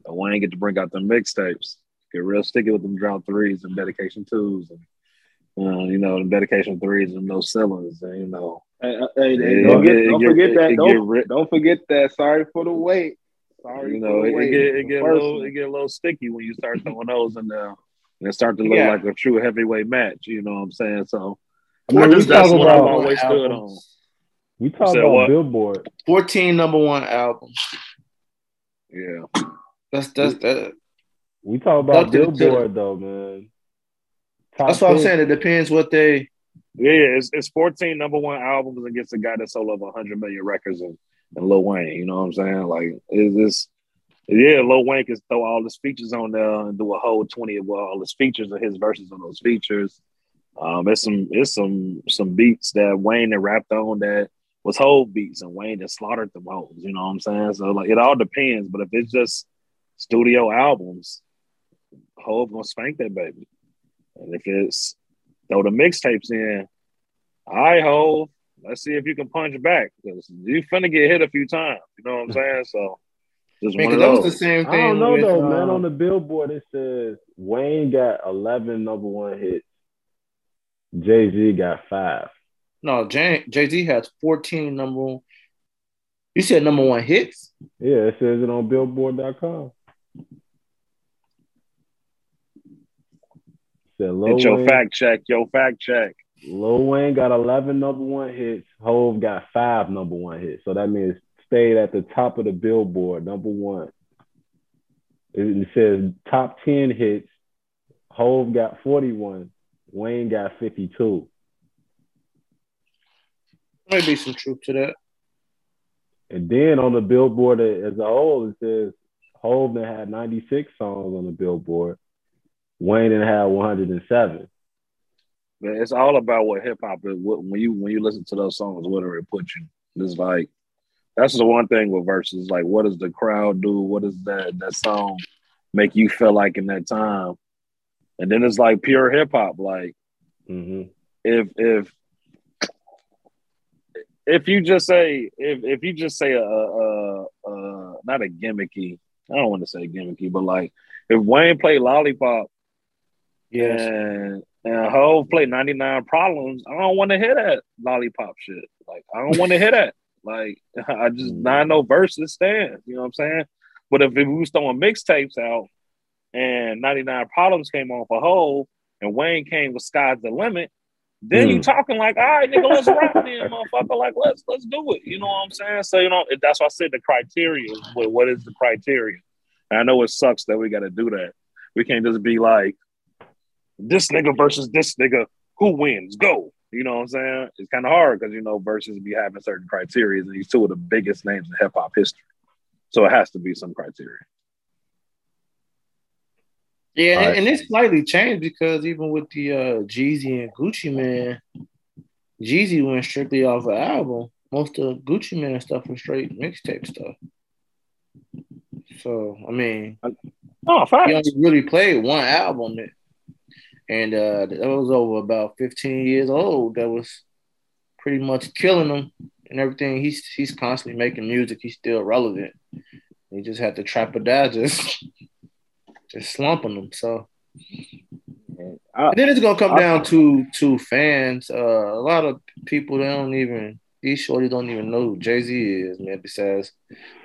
Wayne get to bring out the mixtapes, get real sticky with them drought threes and dedication twos, and uh, you know, the dedication threes and no ceilings, and you know. Hey, uh, hey, don't, get, get- don't it forget that. don't, get ri- don't forget that. Sorry for the wait. Sorry You know, for it, the it get it get a little one. it get a little sticky when you start throwing those in there, and it start to look Yeah. like a true heavyweight match. You know what I'm saying? So I mean, I we just- talk that's what I've about always stood on. albums. we talk about what? Billboard. 14 number one albums. yeah, That's that's that. We talk about Up to the- to the- Billboard though, man. Top That's what I'm saying. It depends what they. yeah, yeah. It's, it's 14 number one albums against a guy that sold over 100 million records and, and Lil Wayne. You know what I'm saying? Like, is this? Yeah, Lil Wayne can throw all his features on there and do a whole 20 of all his features of his verses on those features. Um, it's some it's some some beats that Wayne had rapped on that was whole beats and Wayne just slaughtered them hoes. You know what I'm saying? So like it all depends. But if it's just studio albums, Hov gonna spank that baby. And if it's throw the mixtapes in, all right, Hov, let's see if you can punch back because you finna get hit a few times. You know what I'm saying? So just Man, one 'cause of that was those. the same I thing. don't know with, though, uh, man. On the Billboard, it says Wayne got 11 number one hits. Jay Z got five. no, Jay Z has 14 number one. You said number one hits. Yeah, it says it on Billboard.com. Said Lil Get your Wayne, fact check, your fact check. Lil Wayne got 11 number one hits. Hov got five number one hits. So that means stayed at the top of the Billboard, number one. It says top 10 hits. Hov got 41. Wayne got 52. Maybe some truth to that. And then on the Billboard as a whole, it says Hov had 96 songs on the Billboard. Wayne done had 107. Man, It's all about what hip hop is. What, when you when you listen to those songs, whatever it puts you. It's like that's the one thing with verses. Like, what does the crowd do? What does that that song make you feel like in that time? And then it's like pure hip hop. Like hmm if if if you just say if if you just say a, a, a not a gimmicky, I don't want to say gimmicky, but like if Wayne played Lollipop Yes. and and Hov play 99 problems, I don't want to hear that lollipop shit. Like I don't want to hear that. Like I just not no verses stand. You know what I'm saying? But if we was throwing mixtapes out and 99 problems came on for Hov and Wayne came with Sky's the Limit, then you Mm. talking like, all right, nigga, let's rock then, motherfucker. Like, let's let's do it. You know what I'm saying? So, you know, that's why I said the criteria. What, what is the criteria? And I know it sucks that we got to do that. We can't just be like, this nigga versus this nigga, who wins? Go. You know what I'm saying? It's kind of hard because you know versus be having certain criteria, and these two of the biggest names in hip hop history. So it has to be some criteria. Yeah, and, right. and it's slightly changed because even with the uh Jeezy and Gucci Mane, Jeezy went strictly off an album. Most of Gucci Mane stuff was straight mixtape stuff. So I mean, Oh, he fine. only really played one album, and uh that was over about 15 years old. That was pretty much killing him and everything. He's he's constantly making music. He's still relevant. He just had to trap or die, just just slumping them. So. I, then it's gonna come I- down to to fans. Uh, a lot of people they don't even these shorties don't even know who Jay Z is, man. Besides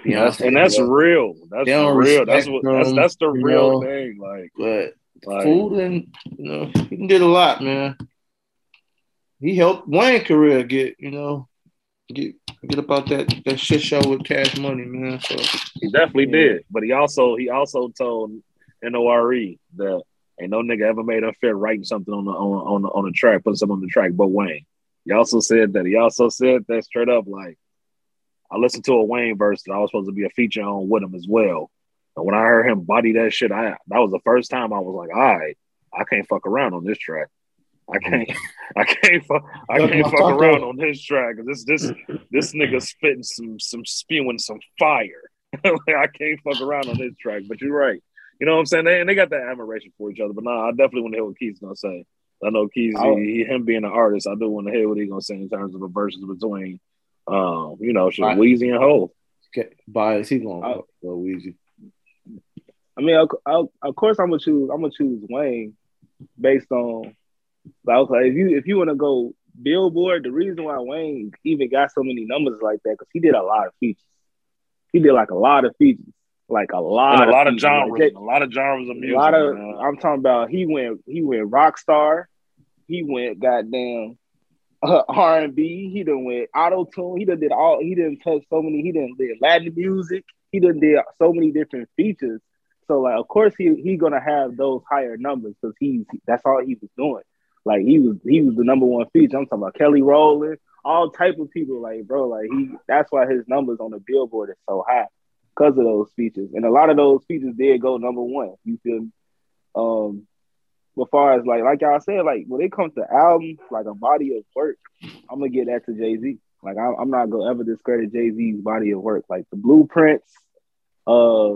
Beyonce, and that's real. That's real. That's what. That's that's the real know. thing. Like, but like Fool and you know he did a lot, man. He helped Wayne career get you know get get about that that shit show with Cash Money, man. So He definitely Yeah. did, but he also he also told Nore that ain't no nigga ever made him feel writing something on the on on the, on the track, put something on the track, but Wayne. He also said that. He also said that straight up. Like I listened to a Wayne verse that I was supposed to be a feature on with him as well. And when I heard him body that shit, I that was the first time I was like, all right, I can't fuck around on this track. I can't, I can't fuck, I can't fuck around on this track. This, this, this nigga spitting some, some spewing some fire. like, I can't fuck around on this track. But you're right. You know what I'm saying? They, and they got that admiration for each other. But nah, I definitely want to hear what Keith's gonna say. I know Keith, he, him being an artist, I do want to hear what he's gonna say in terms of the verses between, um, you know, shit. Weezy and Hov. get by is he going I- to go Weezy? I mean, of, of, of course, I'm gonna choose. I'm gonna choose Wayne based on like if you if you want to go Billboard, the reason why Wayne even got so many numbers like that because he did a lot of features. He did like a lot of features, like a lot, And a lot of features. genres, Like, a lot of genres of a music. lot of. man. I'm talking about. He went. He went rock star. He went goddamn uh, R and B. He done went auto tune. He done did all. He didn't touch so many. He didn't did Latin music. He done did so many different features. So like, of course, he he gonna have those higher numbers because he's that's all he was doing. Like he was he was the number one feature. I'm talking about Kelly Rowland, all type of people. Like bro, like he that's why his numbers on the Billboard is so high because of those features. And a lot of those features did go number one. You feel me? Um, as far as like like y'all said, like when it comes to albums, like a body of work, I'm gonna get that to Jay Z. Like I, I'm not gonna ever discredit Jay Z's body of work. Like the blueprints, uh,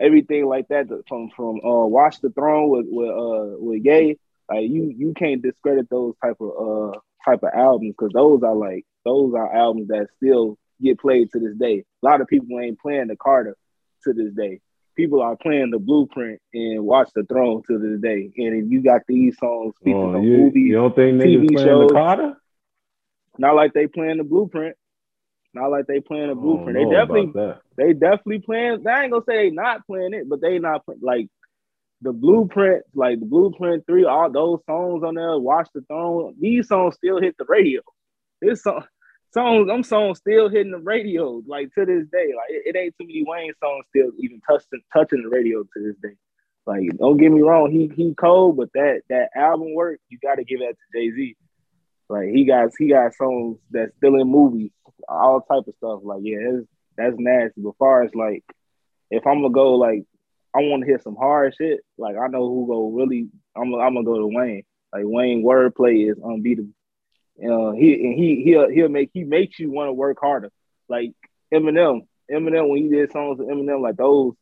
everything like that from from uh Watch the Throne with with uh with Ye. Like you you can't discredit those type of uh type of albums because those are like those are albums that still get played to this day. A lot of people ain't playing the Carter to this day. People are playing the Blueprint and Watch the Throne to this day. And if you got these songs featured Oh, on you, movies, you don't think niggas TV playing shows. the Carter? not like they playing the Blueprint. Not like they playing a Blueprint. They definitely they definitely playing. I ain't gonna say they not playing it, but they not like the blueprint, like the blueprint three, all those songs on there. Watch the throne. These songs still hit the radio. This song, songs, them songs still hitting the radio like to this day. Like it, it ain't too many Wayne songs still even touching touching the radio to this day. Like don't get me wrong, he he cold, but that that album work you got to give that to Jay Z. Like he got he got songs that's still in movies, all type of stuff. Like yeah, that's, that's nasty. But far as like, if I'm gonna go like, I want to hear some hard shit. Like I know who go really. I'm I'm gonna go to Wayne. Like Wayne wordplay is unbeatable. Uh, he and he he'll he'll make he makes you want to work harder. Like Eminem, Eminem when he did songs with Eminem, like those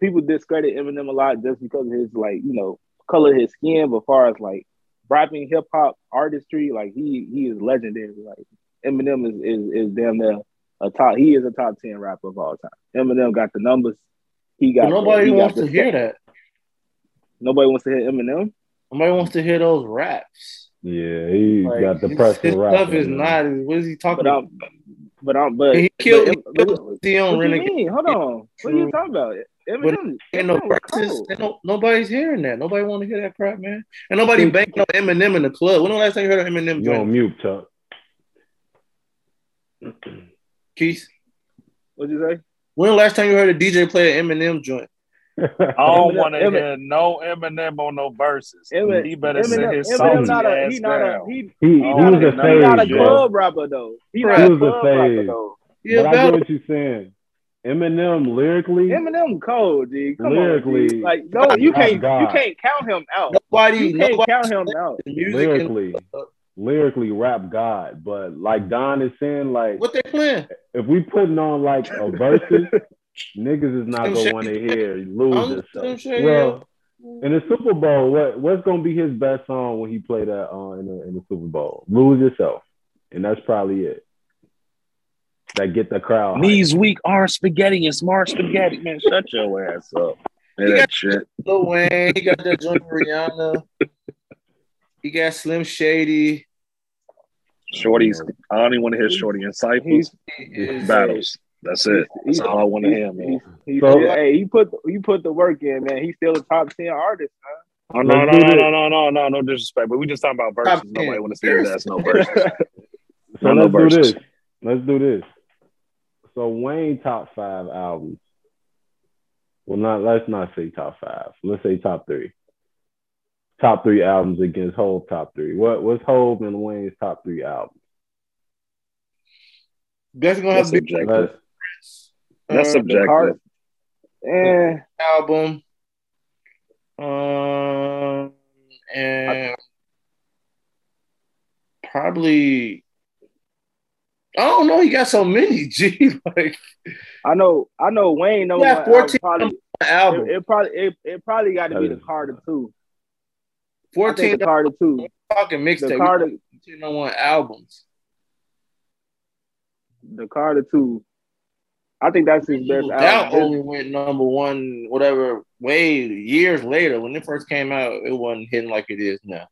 people discredit Eminem a lot just because of his like you know color of his skin. But far as like rapping hip hop artistry, like he he is legendary. Like Eminem is is is damn near a top. He is a top ten rapper of all time. Eminem got the numbers. He got But nobody he wants the- to hear that. Nobody wants to hear Eminem. Nobody wants to hear those raps. Yeah, he Like, got the his, pressure his rap. stuff is not. What is he talking But about? I'm but I'm but he killed. He but- killed the on what you Renegade. mean? Hold on. What are you talking about? Eminem. Ain't no Eminem was Ain't no, nobody's hearing that. Nobody want to hear that crap, man. And nobody banging on Eminem in the club. When the last time you heard of Eminem You on mute, Chuck. Keith? What'd you say? When the last time you heard a DJ play an Eminem joint? I don't want to hear no Eminem on no verses. Eminem- he better sit Eminem, his Eminem salty not a ass he not a down. he, he, he, he not was a, a he not a phase, club rapper though. He not He a was a club rapper though. Yeah, but I get what you're saying. Eminem lyrically, Eminem cold, dude. Come Lyrically, on, G. like no, you my can't you can't count him out. nobody. You can't nobody count him out. lyrically, and, lyrically rap God. But like Don is saying, like what they playing? if we putting on like a verses, niggas is not Slim gonna want to Shady. hear I'm losers. Slim Shady, Well, in the Super Bowl, what what's gonna be his best song when he play that uh, in the in the Super Bowl? Lose yourself, and that's probably it. That get the crowd. hyped. Knees weak, arm spaghetti, and smart spaghetti. Man, shut your ass up. Hear You that got- shit. Lil Wayne. He got that joint Rihanna. He got Slim Shady. Shorty's. I don't even want to hear Shorty and Cyphers He's He battles. That's it. That's all I want to hear, man. he So- hey, he put he put the work in, man. He's still a top ten artist, Oh, no, no, no, no, no, no, no, no disrespect. But we just talking about verses. Nobody want to hear that's no verses. So No, no let's do verses. this. Let's do this. So Wayne top five albums. Well, not let's not say top five. Let's say top three. Top three albums against Hov top three. What was Hov and Wayne's top three albums? That's gonna That's have to be subjective. Let's, That's uh, subjective. Carter- Eh, album. Um, and probably I don't know. He got so many. G like I know, I know. Wayne number Yeah, 14 album probably album. it, it probably it, it probably got to be the is- Carter two. Fourteen the Carter two. fucking The mixtape. Carter, We on one albums. the Carter two. I think that's his best That album. only went number one, whatever, way years later. When it first came out, it wasn't hitting like it is now.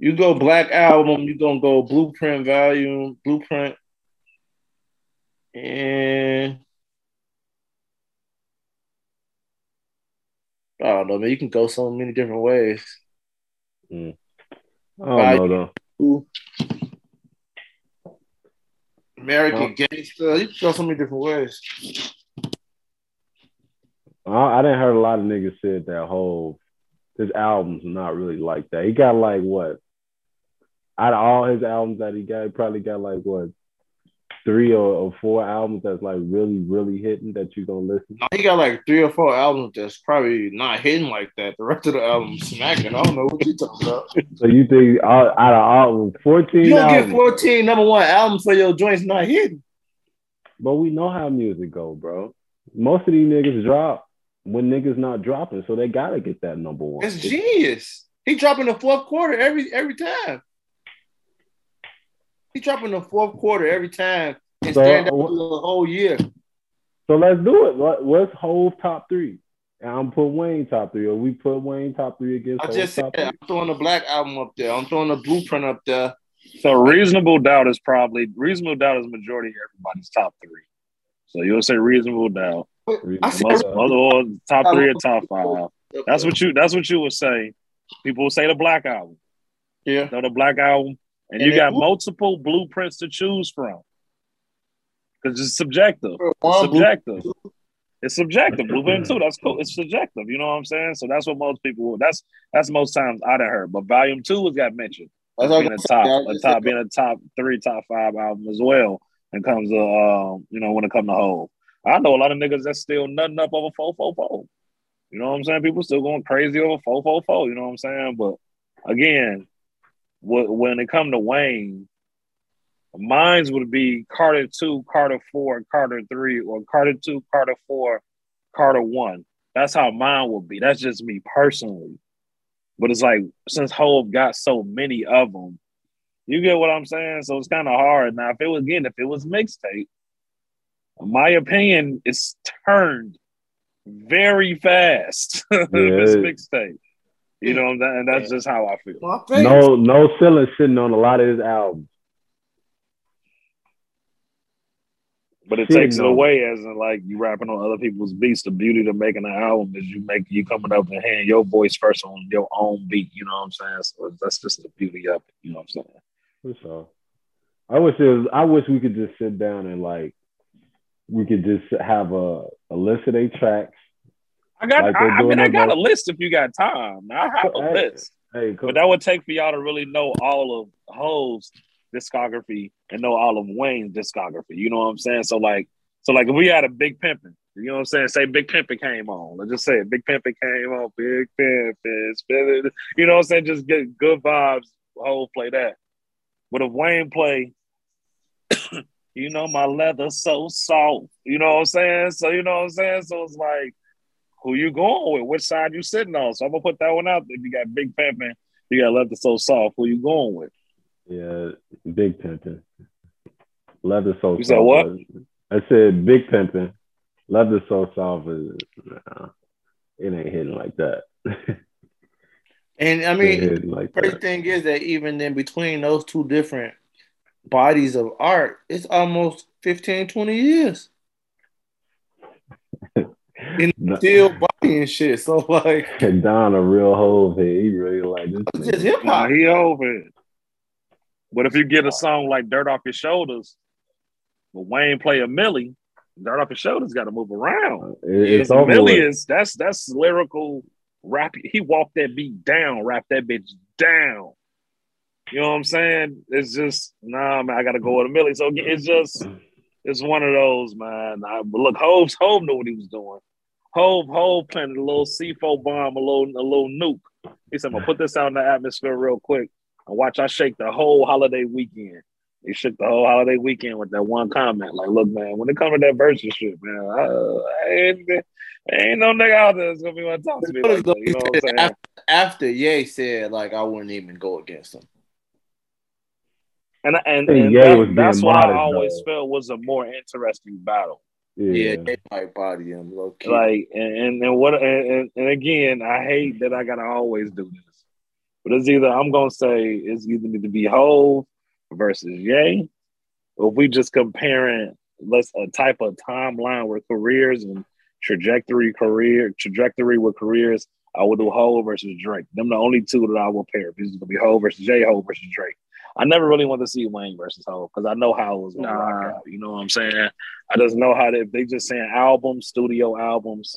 You go Black Album, you gonna go Blueprint Volume, Blueprint, and I don't know, man. You can go so many different ways. Mm. I don't know though. American Gangster, you can go so many different ways. I, I didn't heard a lot of niggas said that whole his albums not really like that. He got like what? Out of all his albums that he got, he probably got like what three or, or four albums that's like really, really hitting that you're gonna listen. No, he got like three or four albums that's probably not hitting like that. The rest of the albums smacking. I don't know what you're talking about. So you think all, out of all fourteen You don't get 14 number one albums for your joints not hitting. but we know how music go, bro. Most of these niggas drop when niggas not dropping, so they gotta get that number one. It's genius. He dropping the fourth quarter every every time. He dropping the fourth quarter every time and So, stand up uh, for the whole year. So let's do it. What, what's Hov top three? And I'm put Wayne top three, or we put Wayne top three against. I Hov just said top I'm throwing the black album up there. I'm throwing the blueprint up there. So reasonable doubt is probably reasonable doubt is majority of everybody's top three. So you'll say reasonable doubt. three. I said- Most other top three or top five. That's what you that's what you would say. People will say the black album. Yeah. No, the black album. And, And you got then- multiple blueprints to choose from. Because it's subjective. It's subjective. It's subjective. Blueprint too. That's cool. It's subjective. You know what I'm saying? So that's what most people. That's that's most times I done heard. But volume two has got mentioned That's being a top, I a just top, being a top three, top five album as well. And comes to, um, you know, when it comes to whole. I know a lot of niggas that's still nutting up over four, four, four. You know what I'm saying? People still going crazy over four, four, four. You know what I'm saying? But again, wh- when it come to Wayne, mines would be Carter two, Carter four, Carter three, or Carter two, Carter four, Carter one. That's how mine would be. That's just me personally. But it's like since Hov got so many of them, you get what I'm saying. So it's kind of hard. Now, if it was again, if it was mixtape, my opinion is turned very fast. if it's mixtape, you know, and that- and that's just how I feel. No, no ceiling sitting on a lot of his albums. But it Shit, takes it away as in like you rapping on other people's beats. The beauty of making an album is you make you coming up and hearing your voice first on your own beat. You know what I'm saying? So that's just the beauty of it. You know what I'm saying? So I wish it was, I wish we could just sit down and like we could just have a, a list of their tracks. I got. Like I, I mean, I got a list if you got time. I have a Hey, list, Hey, come, but that would take for y'all to really know all of Hov's discography and know all of Wayne's discography. You know what I'm saying? So like, so like, if we had a Big pimping. you know what I'm saying? Say Big Pimpin' came on. Let's just say it. Big Pimpin' came on. Big Pimpin', spin it. You know what I'm saying? Just get good vibes. Ho play that. But if Wayne play, you know my leather so soft. You know what I'm saying? So you know what I'm saying? So it's like, who you going with? Which side you sitting on? So I'm gonna put that one out. If you got Big Pimpin', you got leather so soft. Who you going with? yeah, big pimping. Leather so You said soft. what? I said big pimping. Leather so soft is nah, it ain't hitting like that. And I mean, ain't like crazy that. thing is that even in between those two different bodies of art, it's almost 15, 20 years. And still bodying shit. So like Don a real hove head. He really like this. it's just hip Nah, hop. he over it. But if you get a song like Dirt Off Your Shoulders, but Wayne play a Millie, Dirt Off Your Shoulders got to move around. Uh, it's Because over Millie with. is that's that's lyrical rap. He walked that beat down, rap that bitch down. You know what I'm saying? It's just nah, man. I got to go with a Millie. So it's just it's one of those, man. I, but look, Hov's Hov knew what he was doing. Hov Hov planted a little C4 bomb, a little a little nuke. He said, "I'm gonna put this out in the atmosphere real quick and watch I shake the whole holiday weekend." He shook the whole holiday weekend with that one comment. Like, look, man, when it comes to that versus shit, man, I, I ain't, ain't no nigga out there that's gonna be want to talk to me like that. You know what I'm saying? after, after Ye said like I wouldn't even go against him. And and, think and that- was being that's what I always though. felt was a more interesting battle. Yeah. Yeah, they might body him low key. Like and and, and what and, and, again, I hate that I gotta always do this, but it's either I'm gonna say it's either need to be Hov versus Ye, or if we just comparing let's a type of timeline with careers and trajectory career trajectory with careers. I would do Hov versus Drake. Them the only two that I will pair. This is gonna be Hov versus J. Hov versus Drake. I never really want to see Wayne versus Hov because I know how it was gonna Nah. rock out. You know what I'm saying? I just know how they they just saying albums, studio albums.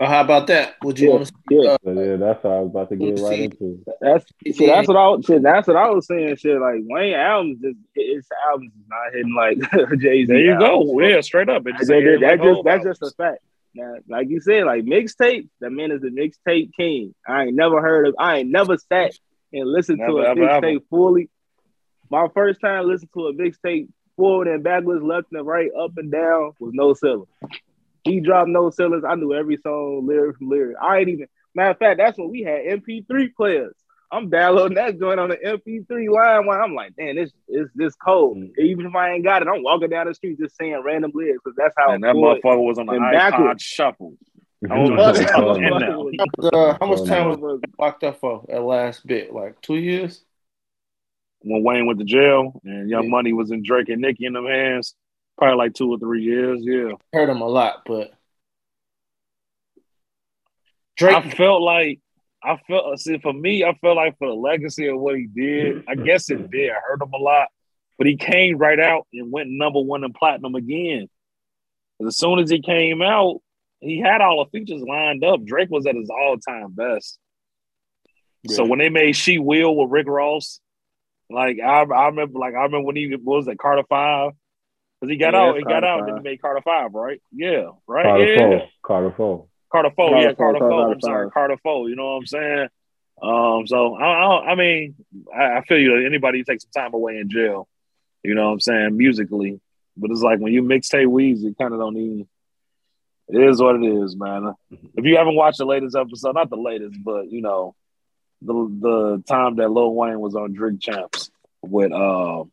oh, how about that? Would you Yeah, want to see yeah. uh, yeah, that's what I was about to get right into. That's see, that's what I was shit, that's what I was saying. Shit, like Wayne albums, just his albums is not hitting like Jay Z. There you go. Yeah, straight up. It That, just that, that like just Hov that's just a fact. Now, like you said, like mixtape, the man is the mixtape king. I ain't never heard of. I ain't never sat and listened to Never, a ever, ever. mixtape fully. My first time listening to a mixtape forward and backwards, left and right, up and down was no ceilings. He dropped no ceilings. I knew every song lyric from lyric. I ain't even matter of fact, that's when we had MP3 players. I'm downloading that joint on the MP3 line while I'm like, man, this is this cold. Mm. Even if I ain't got it, I'm walking down the street just saying random lyrics because that's how And that forward- motherfucker was on the and iPod backwards. shuffle. I was Fuck, just that talking in motherfucker now. was- how much time was motherfucker- locked up for that last bit? Like two years? When Wayne went to jail and Young Yeah. Money was in Drake and Nicki in them hands, probably like two or three years. Yeah. Heard him a lot, but Drake. I felt like I felt see for me, I felt like for the legacy of what he did, I guess it did hurt him a lot. But he came right out and went number one in platinum again. As soon as he came out, he had all the features lined up. Drake was at his all-time best. So when they made She Will with Rick Ross, like I, I remember, like I remember when he what was at Carter Five, because he got Yeah, out, he got Carter out, and then he made Carter Five, right? Yeah, right. Carter yeah, Four. Carter Four. Carter Four, Carter yeah, Four, Carter Four. Five. I'm sorry, Carter Four. You know what I'm saying? Um, so I, I, I mean, I, I feel you. Anybody who takes some time away in jail, you know what I'm saying, musically, but it's like when you mixtape weeds, you kind of don't even. It is what it is, man. If you haven't watched the latest episode, not the latest, but you know, the the time that Lil Wayne was on Drink Champs with uh,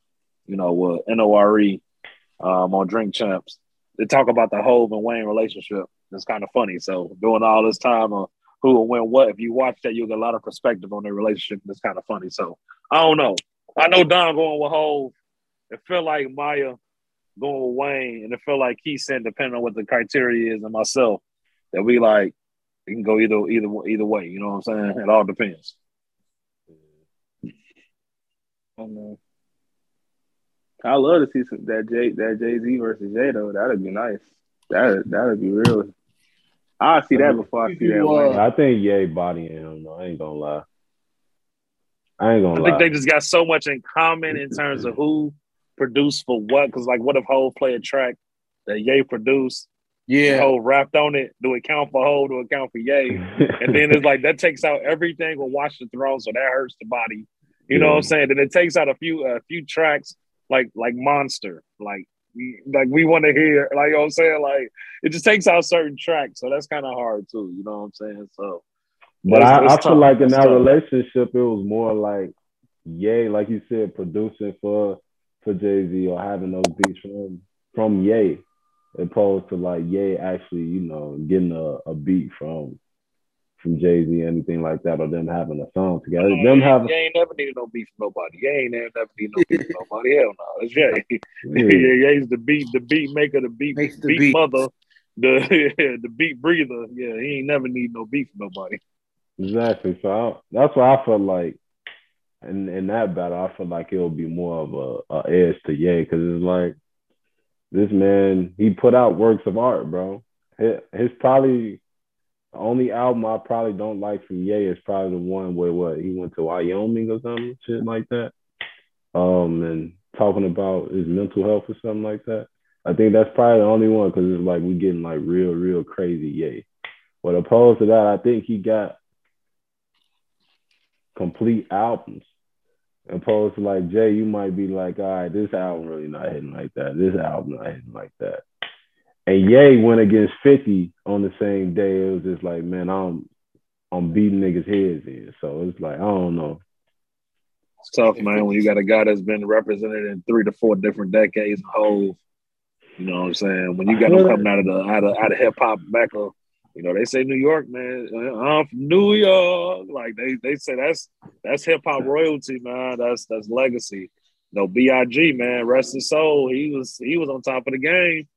you know, with Nore um on Drink Champs, they talk about the Hov and Wayne relationship. It's kind of funny. So doing all this time of who will win what, if you watch that, you'll get a lot of perspective on their relationship. It's kind of funny. So I don't know. I know Don going with Hov. It felt like Maya going with Wayne, and it felt like he said, depending on what the criteria is, and myself, that we like it can go either either either way. You know what I'm saying? It all depends. I don't know. I love to see some, that J that Jay Z versus Jay though. That'd be nice. That that'd be real. I'll see that before I see that. One. Uh, I think Ye bodying him. though. I ain't gonna lie. I ain't gonna think lie. Think they just got so much in common in terms of who produced for what. Because like, what if Hov play a track that Ye produced? Yeah. Hov rapped on it. Do it count for Hov? Do it count for Ye? And then it's like that takes out everything with Watch the Throne, so that hurts the body. You know what I'm saying? And it takes out a few a few tracks like like Monster, like we- like we want to hear, like you know what I'm saying? Like it just takes out certain tracks, so that's kind of hard too. You know what I'm saying? So But It's- I, it's I feel like in tough. relationship, it was more like Ye, like you said, producing for for Jay Z or having those beats from from Ye, opposed to like Ye actually, you know, getting a, a beat from from Jay Z, anything like that, or them having a song together. you them having you ain't never needed no beat from nobody. You ain't never, never need no beat from nobody. Hell no, it's Ye. yeah, yeah, Ye's the beat, the beat maker, the beat, Makes the beat, beat. mother, the the beat breather. Yeah, he ain't never need no beat from nobody. exactly. So I, that's why I felt like. In, in that battle, I feel like it'll be more of a, a edge to Ye because it's like this man, he put out works of art, bro. His, probably only album I probably don't like from Ye is probably the one where what he went to Wyoming or something, shit like that. Um, and talking about his mental health or something like that. I think that's probably the only one because it's like we getting like real, real crazy Ye. But opposed to that, I think he got complete albums. Opposed to like Jay, you might be like, all right, this album really not hitting like that. This album not hitting like that. And Ye went against 50 on the same day. It was just like, man, I'm I'm beating niggas' heads in. So it's like, I don't know. It's tough, man. When you got a guy that's been represented in three to four different decades, whole, you know what I'm saying. When you got them coming out of the out of out of hip hop back of, you know, they say New York, man. Uh, I'm from New York. Like they they say that's that's hip hop royalty, man. That's that's legacy. no, Big man, rest his soul. He was he was on top of the game,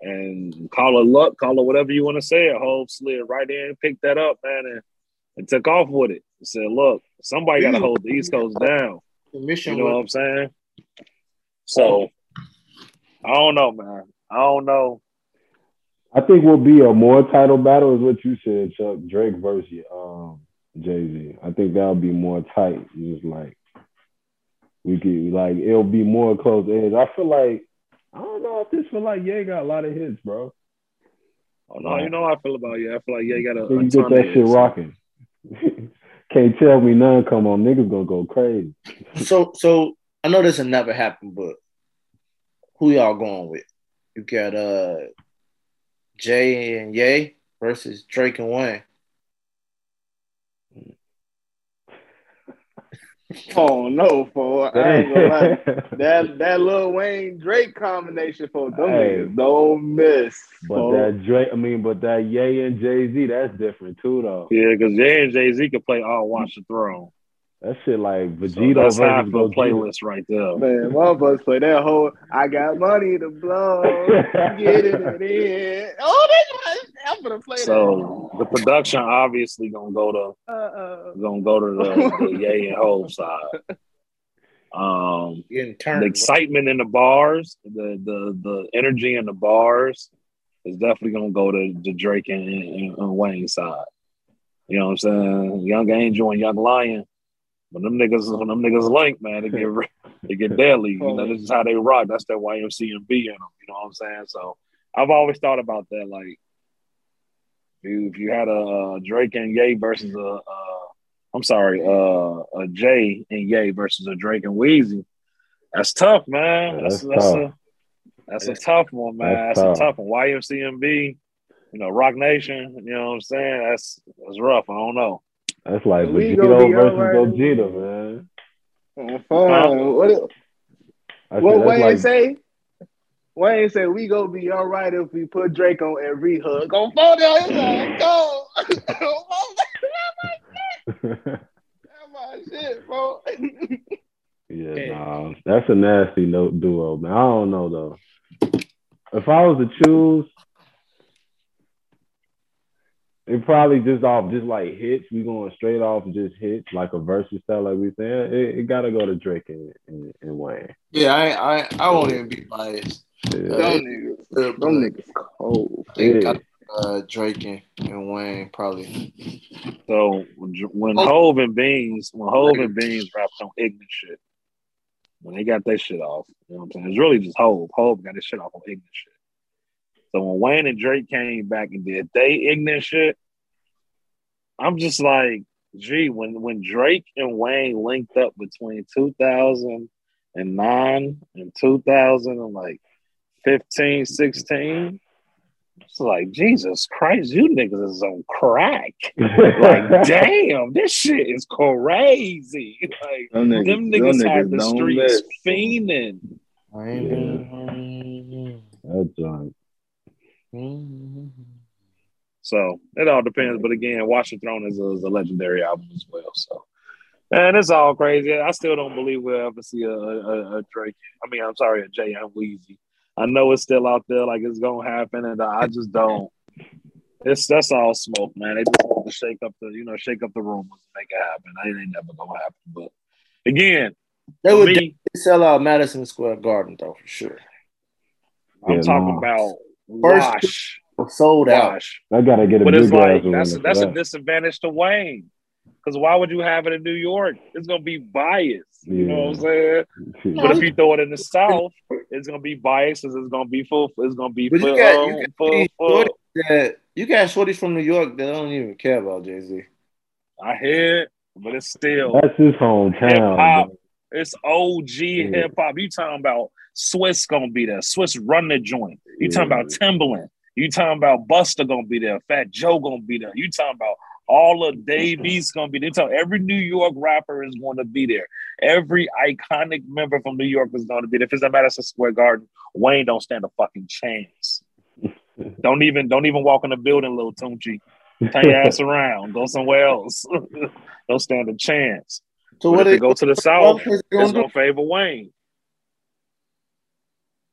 and call it luck, call it whatever you want to say. A Hov slid right in, picked that up, man, and, and took off with it. And said, look, somebody got to hold the East Coast down. The mission You know what I'm saying? So I don't know, man. I don't know. I think will be a more title battle is what you said, Chuck. Drake versus um Jay Z. I think that'll be more tight. Just like we could like it'll be more close edge. I feel like I don't know if this feel like Ye got a lot of hits, bro. Oh no, you know how I feel about you. I feel like yeah, got a, So a you get that of shit hits. rocking. Can't tell me none come on. Niggas gonna go crazy. so so I know this will never happen, but who y'all going with? You got uh Jay and Ye versus Drake and Wayne. Oh no, for I ain't gonna lie. That that Lil Wayne Drake combination for them Hey. niggas don't miss. but fo. that Drake, I mean, but that Ye and Jay Z, that's different too, though. Yeah, because Jay and Jay Z could play all watch the throne. That shit like So Vegeta that's versus the Gogeta. playlist right there. Man, motherfuckers play that whole I got money to blow. Get it in. Oh, that's I'm gonna play So the production obviously gonna go to. Uh, uh, gonna go to the, the Ye and Hove side. Um, Getting the turned. excitement in the bars, the the the energy in the bars is definitely gonna go to, to Drake and, and, and Wayne side. You know what I'm saying? Young Angel and Young Lion. When them niggas when them niggas link, man, they get they get deadly. You know, this is how they rock. That's that YMCMB in them. You know what I'm saying? So I've always thought about that. Like, if you had a, uh Drake and Ye versus a, uh, I'm sorry, uh, a Jay and Ye versus a Drake and Weezy, that's tough, man. Yeah, that's that's that's, tough. a that's a tough one, man. That's That's, tough. a tough one. YMCMB, you know, Roc Nation. You know what I'm saying? That's that's rough. I don't know. That's like We Vegeta gonna be versus alright. Gogeta, man. uh, fine. What, I said, what that's Wayne like, say? Wayne said we gonna be all right if we put Drake on every hook. Go phone down his ass. Go. That's my shit, bro. yeah, Yeah. nah, that's a nasty note duo, man. I don't know though. If I was to choose, it probably just off just like hits. We going straight off just hits, like a versus style, like we saying. It, it got to go to Drake and, and, and Wayne. Yeah, I I I won't even be biased. Yeah. Them niggas, Uh, them niggas cold. I think Yeah. uh, Drake and, and Wayne probably. So when Oh. Hov and Beans, when Hov and Beans rapped on ignorant shit, when they got that shit off, you know what I'm saying? It's really just Hov. Hov got his shit off on ignorant shit. So when Wayne and Drake came back and did they ignorant shit, I'm just like, gee, when when Drake and Wayne linked up between 2009 and 2000 and like 15, 16, it's like Jesus Christ, you niggas is on crack. Like, damn, this shit is crazy. Like, Them niggas, them them niggas had the don't streets miss. fiending. That joint. So it all depends. But again, Watch the Throne is a, is a legendary album as well. So, and it's all crazy. I still don't believe we'll ever see a, a, a Drake. I mean, I'm sorry, a Jay and Weezy. I know it's still out there, like it's gonna happen, and I just don't. It's that's all smoke, man. They just want to shake up the, you know, shake up the rumors and make it happen. It ain't never gonna happen. But again, They would me, definitely sell out Madison Square Garden though for sure. I'm Yeah, talking nah. about First- Wash, Sold out. Wash. I gotta get a But big it's like arena that's for that's a disadvantage to Wayne. Because why would you have it in New York? It's gonna be biased. You know what I'm saying? But if you throw it in the South, it's gonna be biased. It's gonna be full. It's gonna be But full. you got- you got full, full. That you got shorties from New York that don't even care about Jay Z. I hear it, but it's still That's his hometown. It's OG hip hop. You talking about Swizz gonna be there? Swizz run the joint. You talking about Timbaland? You talking about Busta gonna be there? Fat Joe gonna be there? You talking about All of Dave East gonna be there. Tell every New York rapper is going to be there. Every iconic member from New York is going to be there. If it's a Madison Square Garden, Wayne don't stand a fucking chance. don't even don't even walk in the building, little Tunechi. Turn your ass around. Go somewhere else. don't stand a chance. So But what if they they go to the south, is it's gonna do? gonna favor Wayne.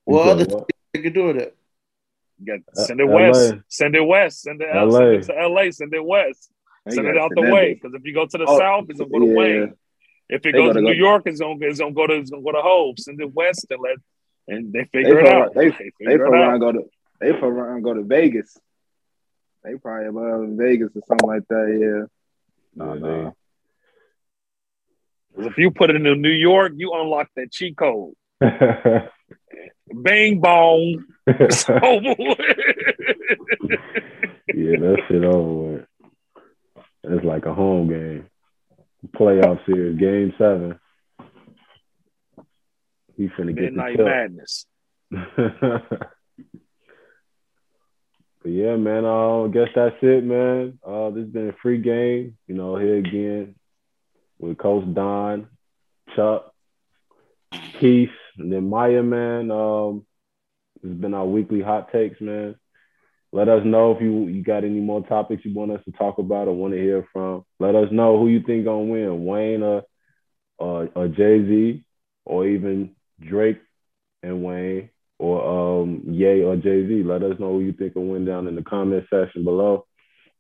What You other said what? they could do that? Get Uh, send it LA. west, send it west, send it, L, send LA. it to LA, send it west, send it out the send that way. Because if you go to the Oh, south, it's gonna go to yeah. Wayne. If it They goes to New go- York, it's gonna it's gonna go to it's gonna go to Hov. Send it west and let and they They figure it out. they, figure they it for around out. go to they for around go to Vegas. They probably love in Vegas or something like that. Nah, Yeah. No, 'Cause If you put it in New York, you unlock that cheat code. Bang bong. It's over with. yeah, that shit over with. It's like a home game. Playoff series, game seven. He finna get Midnight the madness. tip. but yeah, man, uh, I guess that's it, man. Uh, this has been a free game. You know, here again with Coach Don, Chuck, Keith, and then Maya, man. Um, this has been our weekly hot takes, man. Let us know if you you got any more topics you want us to talk about or want to hear from. Let us know who you think gonna win, Wayne or or, or Jay Z, or even Drake and Wayne, or um Ye or Jay Z. Let us know who you think will win down in the comment section below.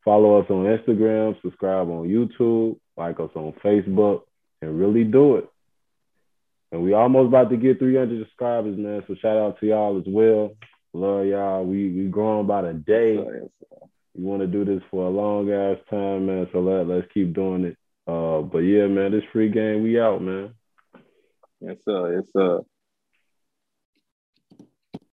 Follow us on Instagram, subscribe on YouTube, like us on Facebook, and really do it. And we almost about to get 300 subscribers, man. So shout out to y'all as well. Love y'all. We we growing by the day. We want to do this for a long ass time, man. So let let's keep doing it. Uh, but yeah, man, this free game, we out, man. Yes, sir. Yes, sir.